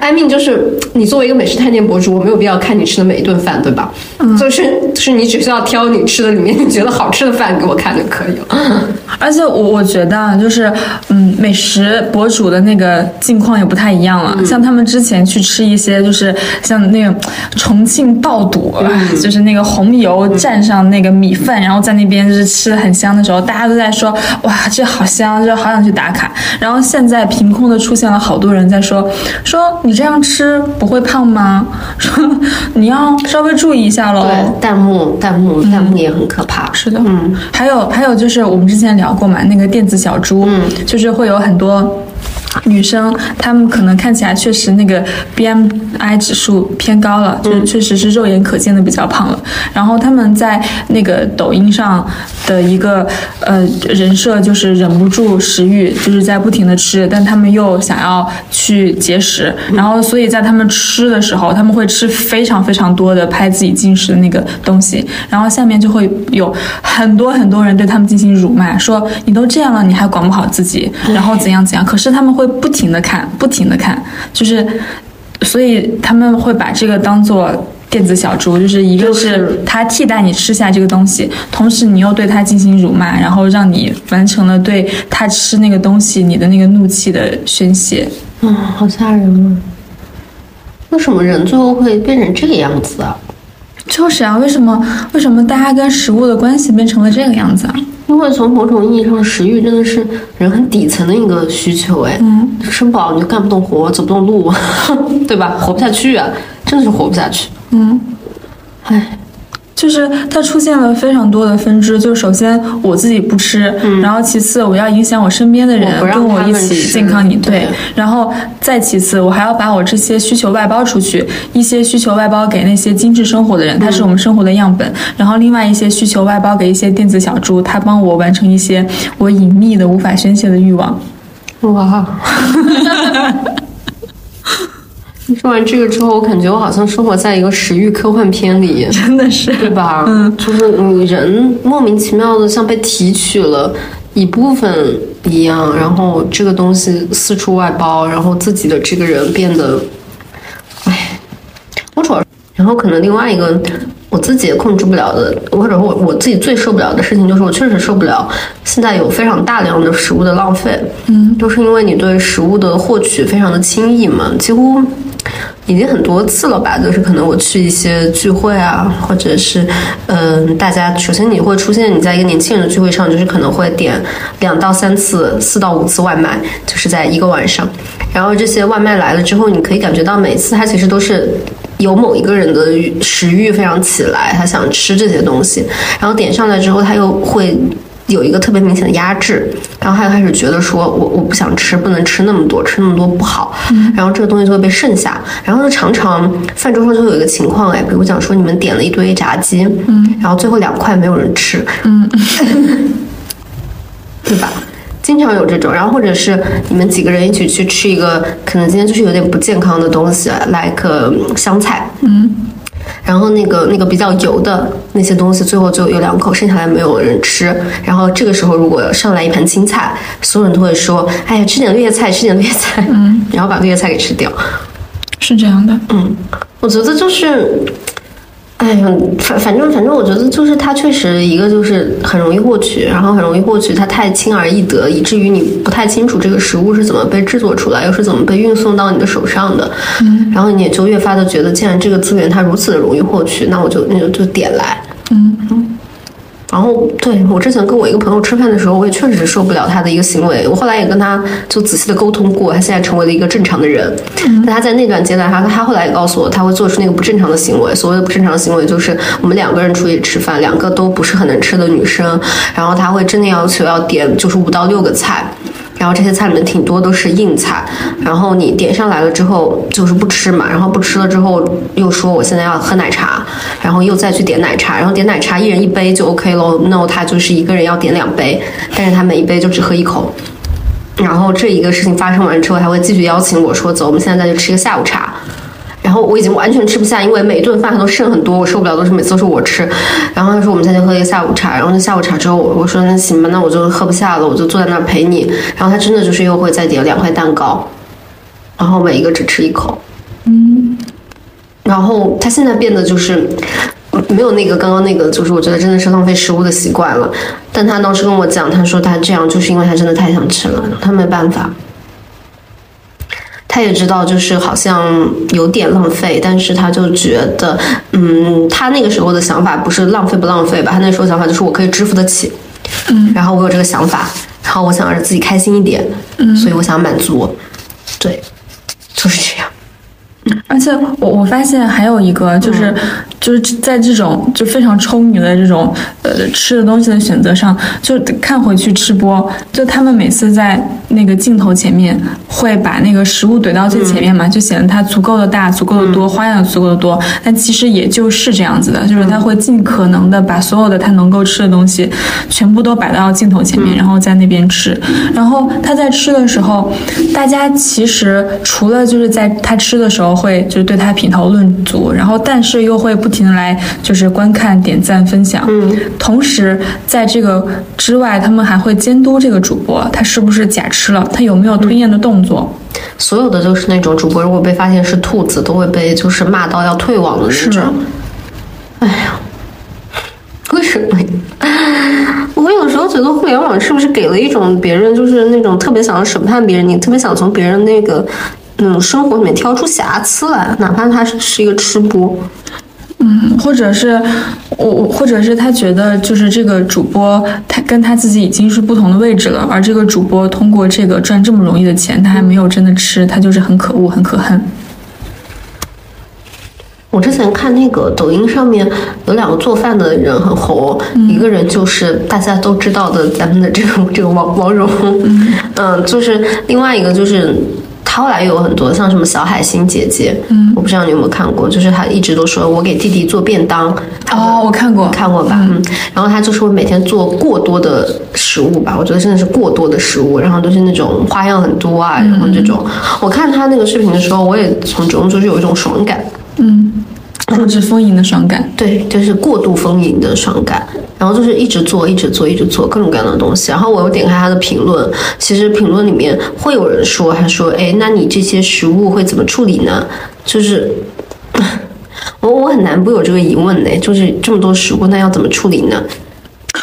[SPEAKER 3] I mean，就是你作为一个美食探店博主，我没有必要看你吃的每一顿饭，对吧？就是就是你只需要挑你吃的里面你觉得好吃的饭给我看就可以了。
[SPEAKER 2] 而且我我觉得啊，就是嗯，美食博主的那个境况也不太一样了。像他们之前去吃一些，就是像那个重庆爆肚，就是那个红油蘸上那个米饭，然后在那边就是吃的很香的时候，大家都在说哇，这好香，就好想去打卡。然后现在凭空的出现了好多人在说说你这样吃不会胖吗？说 你要稍微注意一下喽。
[SPEAKER 3] 对，弹幕弹幕弹幕也很可怕。
[SPEAKER 2] 是的，嗯，还有还有就是我们之前聊过嘛，那个电子小猪，嗯，就是会有很多。女生，她们可能看起来确实那个 BMI 指数偏高了，就是确实是肉眼可见的比较胖了。然后她们在那个抖音上的一个呃人设就是忍不住食欲，就是在不停的吃，但她们又想要去节食，然后所以在她们吃的时候，他们会吃非常非常多的拍自己进食的那个东西，然后下面就会有很多很多人对他们进行辱骂，说你都这样了，你还管不好自己，然后怎样怎样。可是他们会不停的看，不停的看，就是，所以他们会把这个当做电子小猪，就是一个是它替代你吃下这个东西，同时你又对它进行辱骂，然后让你完成了对它吃那个东西你的那个怒气的宣泄。
[SPEAKER 3] 啊，好吓人啊！为什么人最后会变成这个样子啊？
[SPEAKER 2] 就是啊，为什么为什么大家跟食物的关系变成了这个样子啊？
[SPEAKER 3] 因为从某种意义上，食欲真的是人很底层的一个需求，哎，嗯，吃不饱你就干不动活，走不动路，对吧？活不下去啊，真的是活不下去。
[SPEAKER 2] 嗯，
[SPEAKER 3] 唉，
[SPEAKER 2] 就是它出现了非常多的分支，就首先我自己不吃，然后其次我要影响我身边的人跟我一起健康饮对
[SPEAKER 3] 对，
[SPEAKER 2] 然后再其次我还要把我这些需求外包出去，一些需求外包给那些精致生活的人，他是我们生活的样本，然后另外一些需求外包给一些电子小猪，他帮我完成一些我隐秘的无法宣泄的欲望。
[SPEAKER 3] 哇！你说完这个之后，我感觉我好像生活在一个食欲科幻片里，
[SPEAKER 2] 真的是，
[SPEAKER 3] 对吧？嗯，就是你人莫名其妙的像被提取了一部分一样，然后这个东西四处外包，然后自己的这个人变得，唉，我主要，然后可能另外一个我自己也控制不了的，或者说我我自己最受不了的事情，就是我确实受不了现在有非常大量的食物的浪费，嗯，就是因为你对食物的获取非常的轻易嘛，几乎。已经很多次了吧，就是可能我去一些聚会啊，或者是，嗯、大家首先你会出现你在一个年轻人的聚会上，就是可能会点两到三次、四到五次外卖，就是在一个晚上。然后这些外卖来了之后，你可以感觉到每次它其实都是有某一个人的食欲非常起来，他想吃这些东西，然后点上来之后，他又会。有一个特别明显的压制，然后他就开始觉得说我我不想吃，不能吃那么多，吃那么多不好，然后这个东西就会被剩下，然后就常常饭桌上就会有一个情况哎，比如讲说你们点了一堆炸鸡，嗯，然后最后两块没有人吃，嗯，对吧？经常有这种，然后或者是你们几个人一起去吃一个，可能今天就是有点不健康的东西，like 呃香菜，嗯，然后那个那个比较油的那些东西，最后就有两口，剩下来没有人吃。然后这个时候如果上来一盘青菜，所有人都会说：“哎呀，吃点绿叶菜，吃点绿叶菜。”嗯，然后把绿叶菜给吃掉。
[SPEAKER 2] 是这样的。
[SPEAKER 3] 嗯，我觉得就是，哎呀，反反正反正，我觉得就是它确实一个就是很容易获取，然后很容易获取，它太轻而易得，以至于你不太清楚这个食物是怎么被制作出来，又是怎么被运送到你的手上的。嗯，然后你也就越发的觉得，既然这个资源它如此的容易获取，那我就那就就点来。
[SPEAKER 2] 嗯
[SPEAKER 3] 然后，对我之前跟我一个朋友吃饭的时候，我也确实受不了他的一个行为。我后来也跟他就仔细的沟通过，他现在成为了一个正常的人。但他在那段阶段，他他后来也告诉我，他会做出那个不正常的行为。所谓的不正常的行为，就是我们两个人出去吃饭，两个都不是很能吃的女生，然后他会真的要求要点就是五到六个菜。然后这些菜里面挺多都是硬菜，然后你点上来了之后就是不吃嘛，然后不吃了之后又说我现在要喝奶茶，然后又再去点奶茶，然后点奶茶一人一杯就 OK 喽。No，他就是一个人要点两杯，但是他每一杯就只喝一口。然后这一个事情发生完之后，还会继续邀请我说走，我们现在再去吃个下午茶。然后我已经完全吃不下，因为每顿饭他都剩很多，我受不了，都是每次都是我吃。然后他说我们再去喝一个下午茶，然后那下午茶之后，我我说那行吧，那我就喝不下了，我就坐在那儿陪你。然后他真的就是又会再点两块蛋糕，然后每一个只吃一口。嗯，然后他现在变得就是。没有那个刚刚那个，就是我觉得真的是浪费食物的习惯了。但他当时跟我讲，他说他这样就是因为他真的太想吃了，他没办法。他也知道，就是好像有点浪费，但是他就觉得，嗯，他那个时候的想法不是浪费不浪费吧？他那时候想法就是我可以支付得起，嗯，然后我有这个想法，然后我想让自己开心一点，嗯，所以我想满足，对，就是这样。
[SPEAKER 2] 而且我我发现还有一个就是，就是在这种就非常充裕的这种呃吃的东西的选择上，就看回去吃播，就他们每次在那个镜头前面会把那个食物怼到最前面嘛，就显得它足够的大、足够的多、花样足够的多。但其实也就是这样子的，就是他会尽可能的把所有的他能够吃的东西全部都摆到镜头前面，然后在那边吃。然后他在吃的时候，大家其实除了就是在他吃的时候会就是对他品头论足，然后但是又会不停的来就是观看、点赞、分享。嗯，同时在这个之外，他们还会监督这个主播他是不是假吃了，他有没有吞咽的动作。
[SPEAKER 3] 所有的就是那种主播，如果被发现是兔子，都会被就是骂到要退网的那种。哎呀，为什么？我有时候觉得互联网是不是给了一种别人就是那种特别想要审判别人，你特别想从别人那个那种生活里面挑出瑕疵来，哪怕他是是一个吃播。
[SPEAKER 2] 嗯，或者是我，或者是他觉得就是这个主播，他跟他自己已经是不同的位置了，而这个主播通过这个赚这么容易的钱，他还没有真的吃，他就是很可恶，很可恨。
[SPEAKER 3] 我之前看那个抖音上面有两个做饭的人很红，一个人就是大家都知道的咱们的这个这个王王蓉，嗯，就是另外一个就是。他后来有很多像什么小海星姐姐，嗯，我不知道你有没有看过，就是他一直都说我给弟弟做便当，
[SPEAKER 2] 哦，我看过，
[SPEAKER 3] 看过吧，嗯，然后他就是会每天做过多的食物吧，我觉得真的是过多的食物，然后都是那种花样很多啊，然后这种，我看他那个视频的时候，我也从中就是有一种爽感，
[SPEAKER 2] 嗯。物质丰盈的爽感，
[SPEAKER 3] 对，就是过度丰盈的爽感。然后就是一直做，一直做，一直做各种各样的东西。然后我又点开他的评论，其实评论里面会有人说，他说：“哎，那你这些食物会怎么处理呢？”就是 我我很难不有这个疑问呢，就是这么多食物，那要怎么处理呢？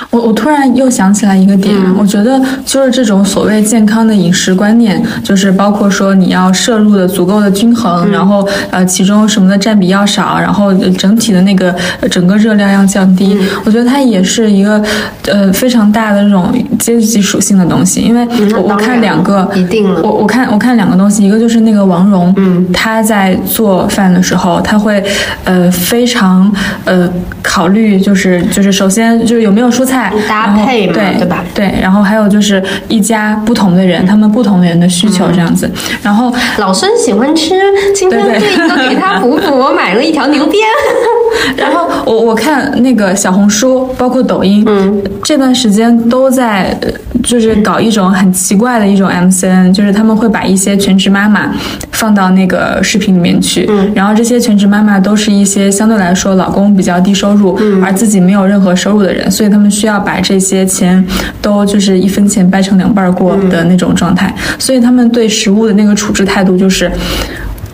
[SPEAKER 2] 我我突然又想起来一个点，我觉得就是这种所谓健康的饮食观念，就是包括说你要摄入的足够的均衡，然后呃其中什么的占比要少，然后整体的那个整个热量要降低。我觉得它也是一个呃非常大的这种阶级属性的东西，因为我我看两个，
[SPEAKER 3] 一定，
[SPEAKER 2] 我我看我看两个东西，一个就是那个王蓉，嗯，他在做饭的时候，她会呃非常呃考虑，就是就是首先就是有没有蔬菜。
[SPEAKER 3] 搭配嘛，
[SPEAKER 2] 对
[SPEAKER 3] 对吧？
[SPEAKER 2] 对，然后还有就是一家不同的人，他们不同的人的需求这样子。然后
[SPEAKER 3] 老孙喜欢吃，今天这个给他补补。我买了一条牛鞭。
[SPEAKER 2] 然后我我看那个小红书，包括抖音，嗯，这段时间都在就是搞一种很奇怪的一种 MCN，就是他们会把一些全职妈妈放到那个视频里面去，嗯，然后这些全职妈妈都是一些相对来说老公比较低收入，嗯，而自己没有任何收入的人，所以他们需要把这些钱都就是一分钱掰成两半过的那种状态，所以他们对食物的那个处置态度就是。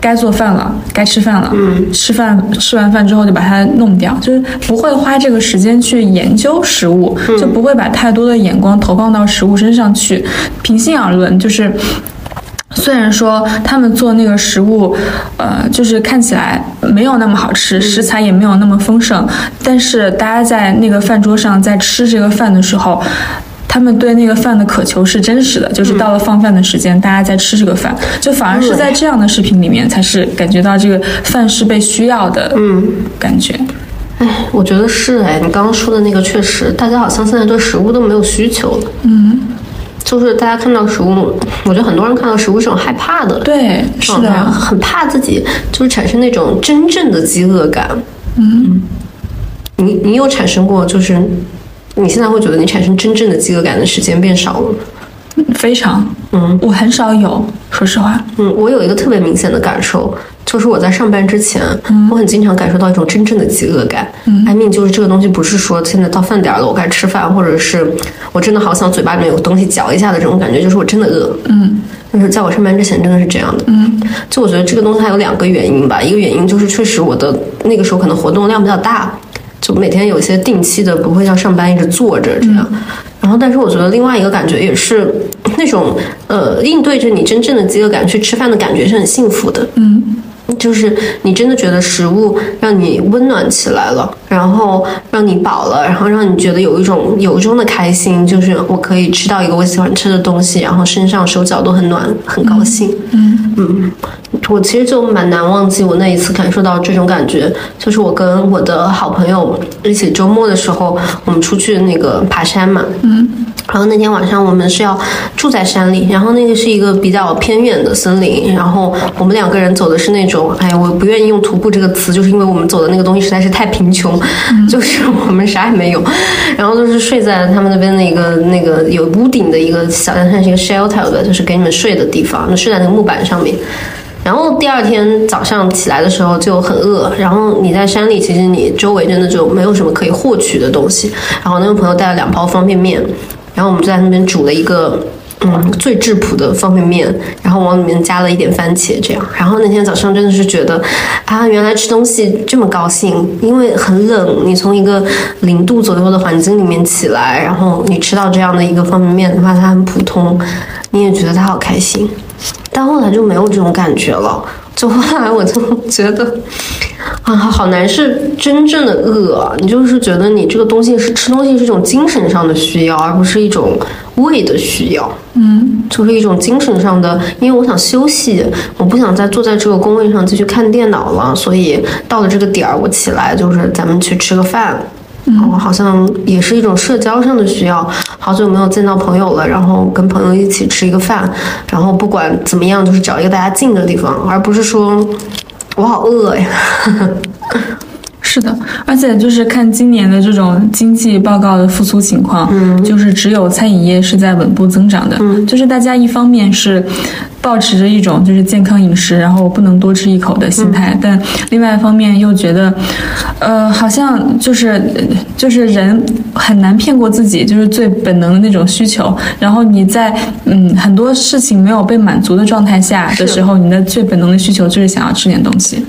[SPEAKER 2] 该做饭了，该吃饭了。嗯，吃饭吃完饭之后就把它弄掉，就是不会花这个时间去研究食物，就不会把太多的眼光投放到食物身上去。平心而论，就是虽然说他们做那个食物，呃，就是看起来没有那么好吃，食材也没有那么丰盛，但是大家在那个饭桌上在吃这个饭的时候。他们对那个饭的渴求是真实的，就是到了放饭的时间，大家在吃这个饭，就反而是在这样的视频里面，才是感觉到这个饭是被需要的，嗯，感觉。
[SPEAKER 3] 哎，我觉得是哎，你刚刚说的那个确实，大家好像现在对食物都没有需求了，嗯，就是大家看到食物，我觉得很多人看到食物是种害怕的，
[SPEAKER 2] 对，是的，
[SPEAKER 3] 很怕自己就是产生那种真正的饥饿感，嗯，你你有产生过就是。你现在会觉得你产生真正的饥饿感的时间变少了吗？
[SPEAKER 2] 非常，嗯，我很少有，说实话，
[SPEAKER 3] 嗯，我有一个特别明显的感受，就是我在上班之前，嗯我很经常感受到一种真正的饥饿感。嗯 I mean，就是这个东西不是说现在到饭点了我该吃饭，或者是我真的好想嘴巴里面有东西嚼一下的这种感觉，就是我真的饿。嗯，就是在我上班之前真的是这样的。嗯，就我觉得这个东西还有两个原因吧，一个原因就是确实我的那个时候可能活动量比较大。就每天有些定期的，不会像上班一直坐着这样。然后，但是我觉得另外一个感觉也是那种呃，应对着你真正的饥饿感去吃饭的感觉是很幸福的。嗯，就是你真的觉得食物让你温暖起来了，然后让你饱了，然后让你觉得有一种由衷的开心，就是我可以吃到一个我喜欢吃的东西，然后身上手脚都很暖，很高兴。嗯。嗯，我其实就蛮难忘记我那一次感受到这种感觉，就是我跟我的好朋友一起周末的时候，我们出去那个爬山嘛，嗯，然后那天晚上我们是要住在山里，然后那个是一个比较偏远的森林，然后我们两个人走的是那种，哎呀，我不愿意用徒步这个词，就是因为我们走的那个东西实在是太贫穷，就是我们啥也没有，然后就是睡在他们那边的一个那个有屋顶的一个小，像是一个 shelter 的，就是给你们睡的地方，就睡在那个木板上面。然后第二天早上起来的时候就很饿，然后你在山里，其实你周围真的就没有什么可以获取的东西。然后那个朋友带了两包方便面，然后我们就在那边煮了一个嗯最质朴的方便面，然后往里面加了一点番茄，这样。然后那天早上真的是觉得啊，原来吃东西这么高兴，因为很冷，你从一个零度左右的环境里面起来，然后你吃到这样的一个方便面，哪怕它很普通，你也觉得它好开心。但后来就没有这种感觉了，就后来我就觉得，啊，好难是真正的饿，你就是觉得你这个东西是吃东西是一种精神上的需要，而不是一种胃的需要，
[SPEAKER 2] 嗯，
[SPEAKER 3] 就是一种精神上的，因为我想休息，我不想再坐在这个工位上继续看电脑了，所以到了这个点儿，我起来就是咱们去吃个饭。我好像也是一种社交上的需要，好久没有见到朋友了，然后跟朋友一起吃一个饭，然后不管怎么样，就是找一个大家近的地方，而不是说我好饿呀。
[SPEAKER 2] 是的，而且就是看今年的这种经济报告的复苏情况，
[SPEAKER 3] 嗯，
[SPEAKER 2] 就是只有餐饮业是在稳步增长的，
[SPEAKER 3] 嗯，
[SPEAKER 2] 就是大家一方面是保持着一种就是健康饮食，然后不能多吃一口的心态，但另外一方面又觉得，呃，好像就是就是人很难骗过自己，就是最本能的那种需求，然后你在嗯很多事情没有被满足的状态下的时候，你的最本能的需求就是想要吃点东西。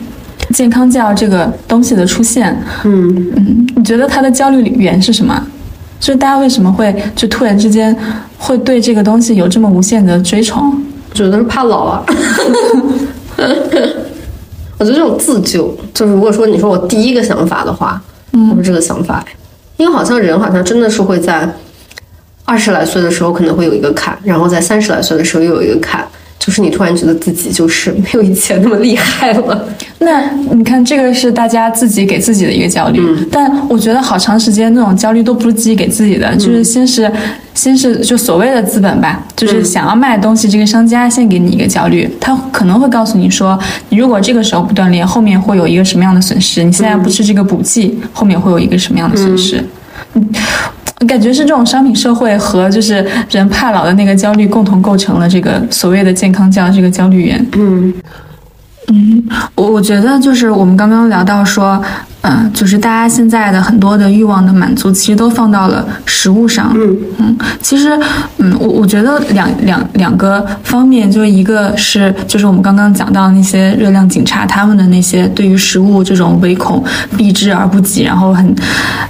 [SPEAKER 2] 健康教这个东西的出现，
[SPEAKER 3] 嗯
[SPEAKER 2] 嗯，你觉得它的焦虑源是什么？就是大家为什么会就突然之间会对这个东西有这么无限的追崇？
[SPEAKER 3] 觉得是怕老啊。我觉得这种自救，就是如果说你说我第一个想法的话，
[SPEAKER 2] 嗯
[SPEAKER 3] 不是这个想法，因为好像人好像真的是会在二十来岁的时候可能会有一个坎，然后在三十来岁的时候又有一个坎，就是你突然觉得自己就是没有以前那么厉害了。
[SPEAKER 2] 那你看，这个是大家自己给自己的一个焦虑，但我觉得好长时间那种焦虑都不是自己给自己的，就是先是先是就所谓的资本吧，就是想要卖东西，这个商家先给你一个焦虑，他可能会告诉你说，你如果这个时候不锻炼，后面会有一个什么样的损失？你现在不吃这个补剂，后面会有一个什么样的损失？嗯。感觉是这种商品社会和就是人怕老的那个焦虑共同构成了这个所谓的健康教这个焦虑源。
[SPEAKER 3] 嗯
[SPEAKER 2] 嗯，我我觉得就是我们刚刚聊到说，嗯、就是大家现在的很多的欲望的满足，其实都放到了食物上。
[SPEAKER 3] 嗯
[SPEAKER 2] 嗯，其实，嗯，我我觉得两两两个方面，就是一个是就是我们刚刚讲到那些热量警察他们的那些对于食物这种唯恐避之而不及，然后很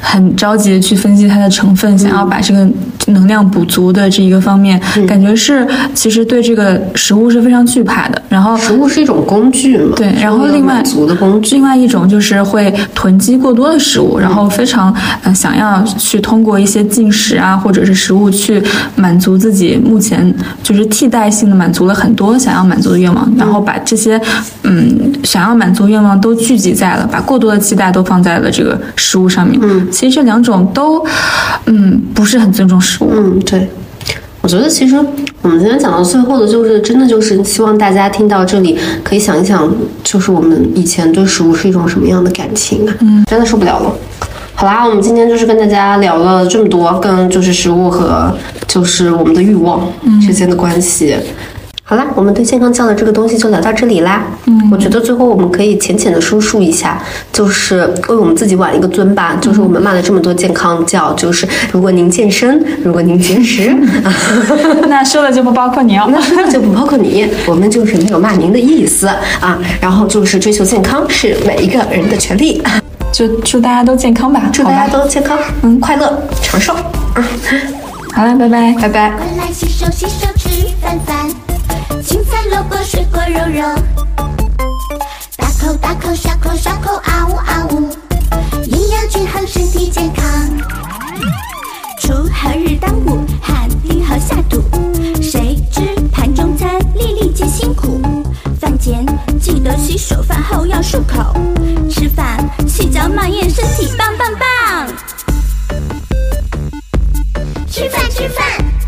[SPEAKER 2] 很着急的去分析它的成分，想要把这个能量补足的这一个方面，感觉是其实对这个食物是非常惧怕的。然后
[SPEAKER 3] 食物是一种工具嘛，
[SPEAKER 2] 对，然后另外
[SPEAKER 3] 足的工具。
[SPEAKER 2] 另外一种就是会囤积过多的食物，然后非常呃想要去通过一些进食啊，或者是食物去满足自己目前就是替代性的满足了很多想要满足的愿望，然后把这些嗯想要满足愿望都聚集在了，把过多的期待都放在了这个食物上面。
[SPEAKER 3] 嗯，
[SPEAKER 2] 其实这两种都嗯不是很尊重食物。
[SPEAKER 3] 嗯，对。我觉得其实我们今天讲到最后的，就是真的就是希望大家听到这里，可以想一想，就是我们以前对食物是一种什么样的感情啊？嗯，真的受不了了。好啦，我们今天就是跟大家聊了这么多，跟就是食物和就是我们的欲望之间的关系。好啦，我们对健康教的这个东西就聊到这里啦。嗯，我觉得最后我们可以浅浅的说述一下，就是为我们自己挽一个尊吧。就是我们骂了这么多健康教，就是如果您健身，如果您节食，
[SPEAKER 2] 那说的就不包括你哦。
[SPEAKER 3] 那说的就不包括你，我们就是没有骂您的意思啊。然后就是追求健康是每一个人的权利，
[SPEAKER 2] 就祝大家都健康吧，
[SPEAKER 3] 祝大家都健康、嗯快乐、长寿。啊，
[SPEAKER 2] 好了，拜拜。
[SPEAKER 3] 拜拜。
[SPEAKER 4] 快来洗手洗手吃饭饭，青菜萝卜水果肉肉大口大口小口小口啊呜啊呜。营养均衡身体健康。锄禾日当午汗滴禾下土谁知盘中餐粒粒皆辛苦。饭前记得洗手饭后要漱口。吃饭细嚼慢咽身体棒棒棒。吃饭吃饭。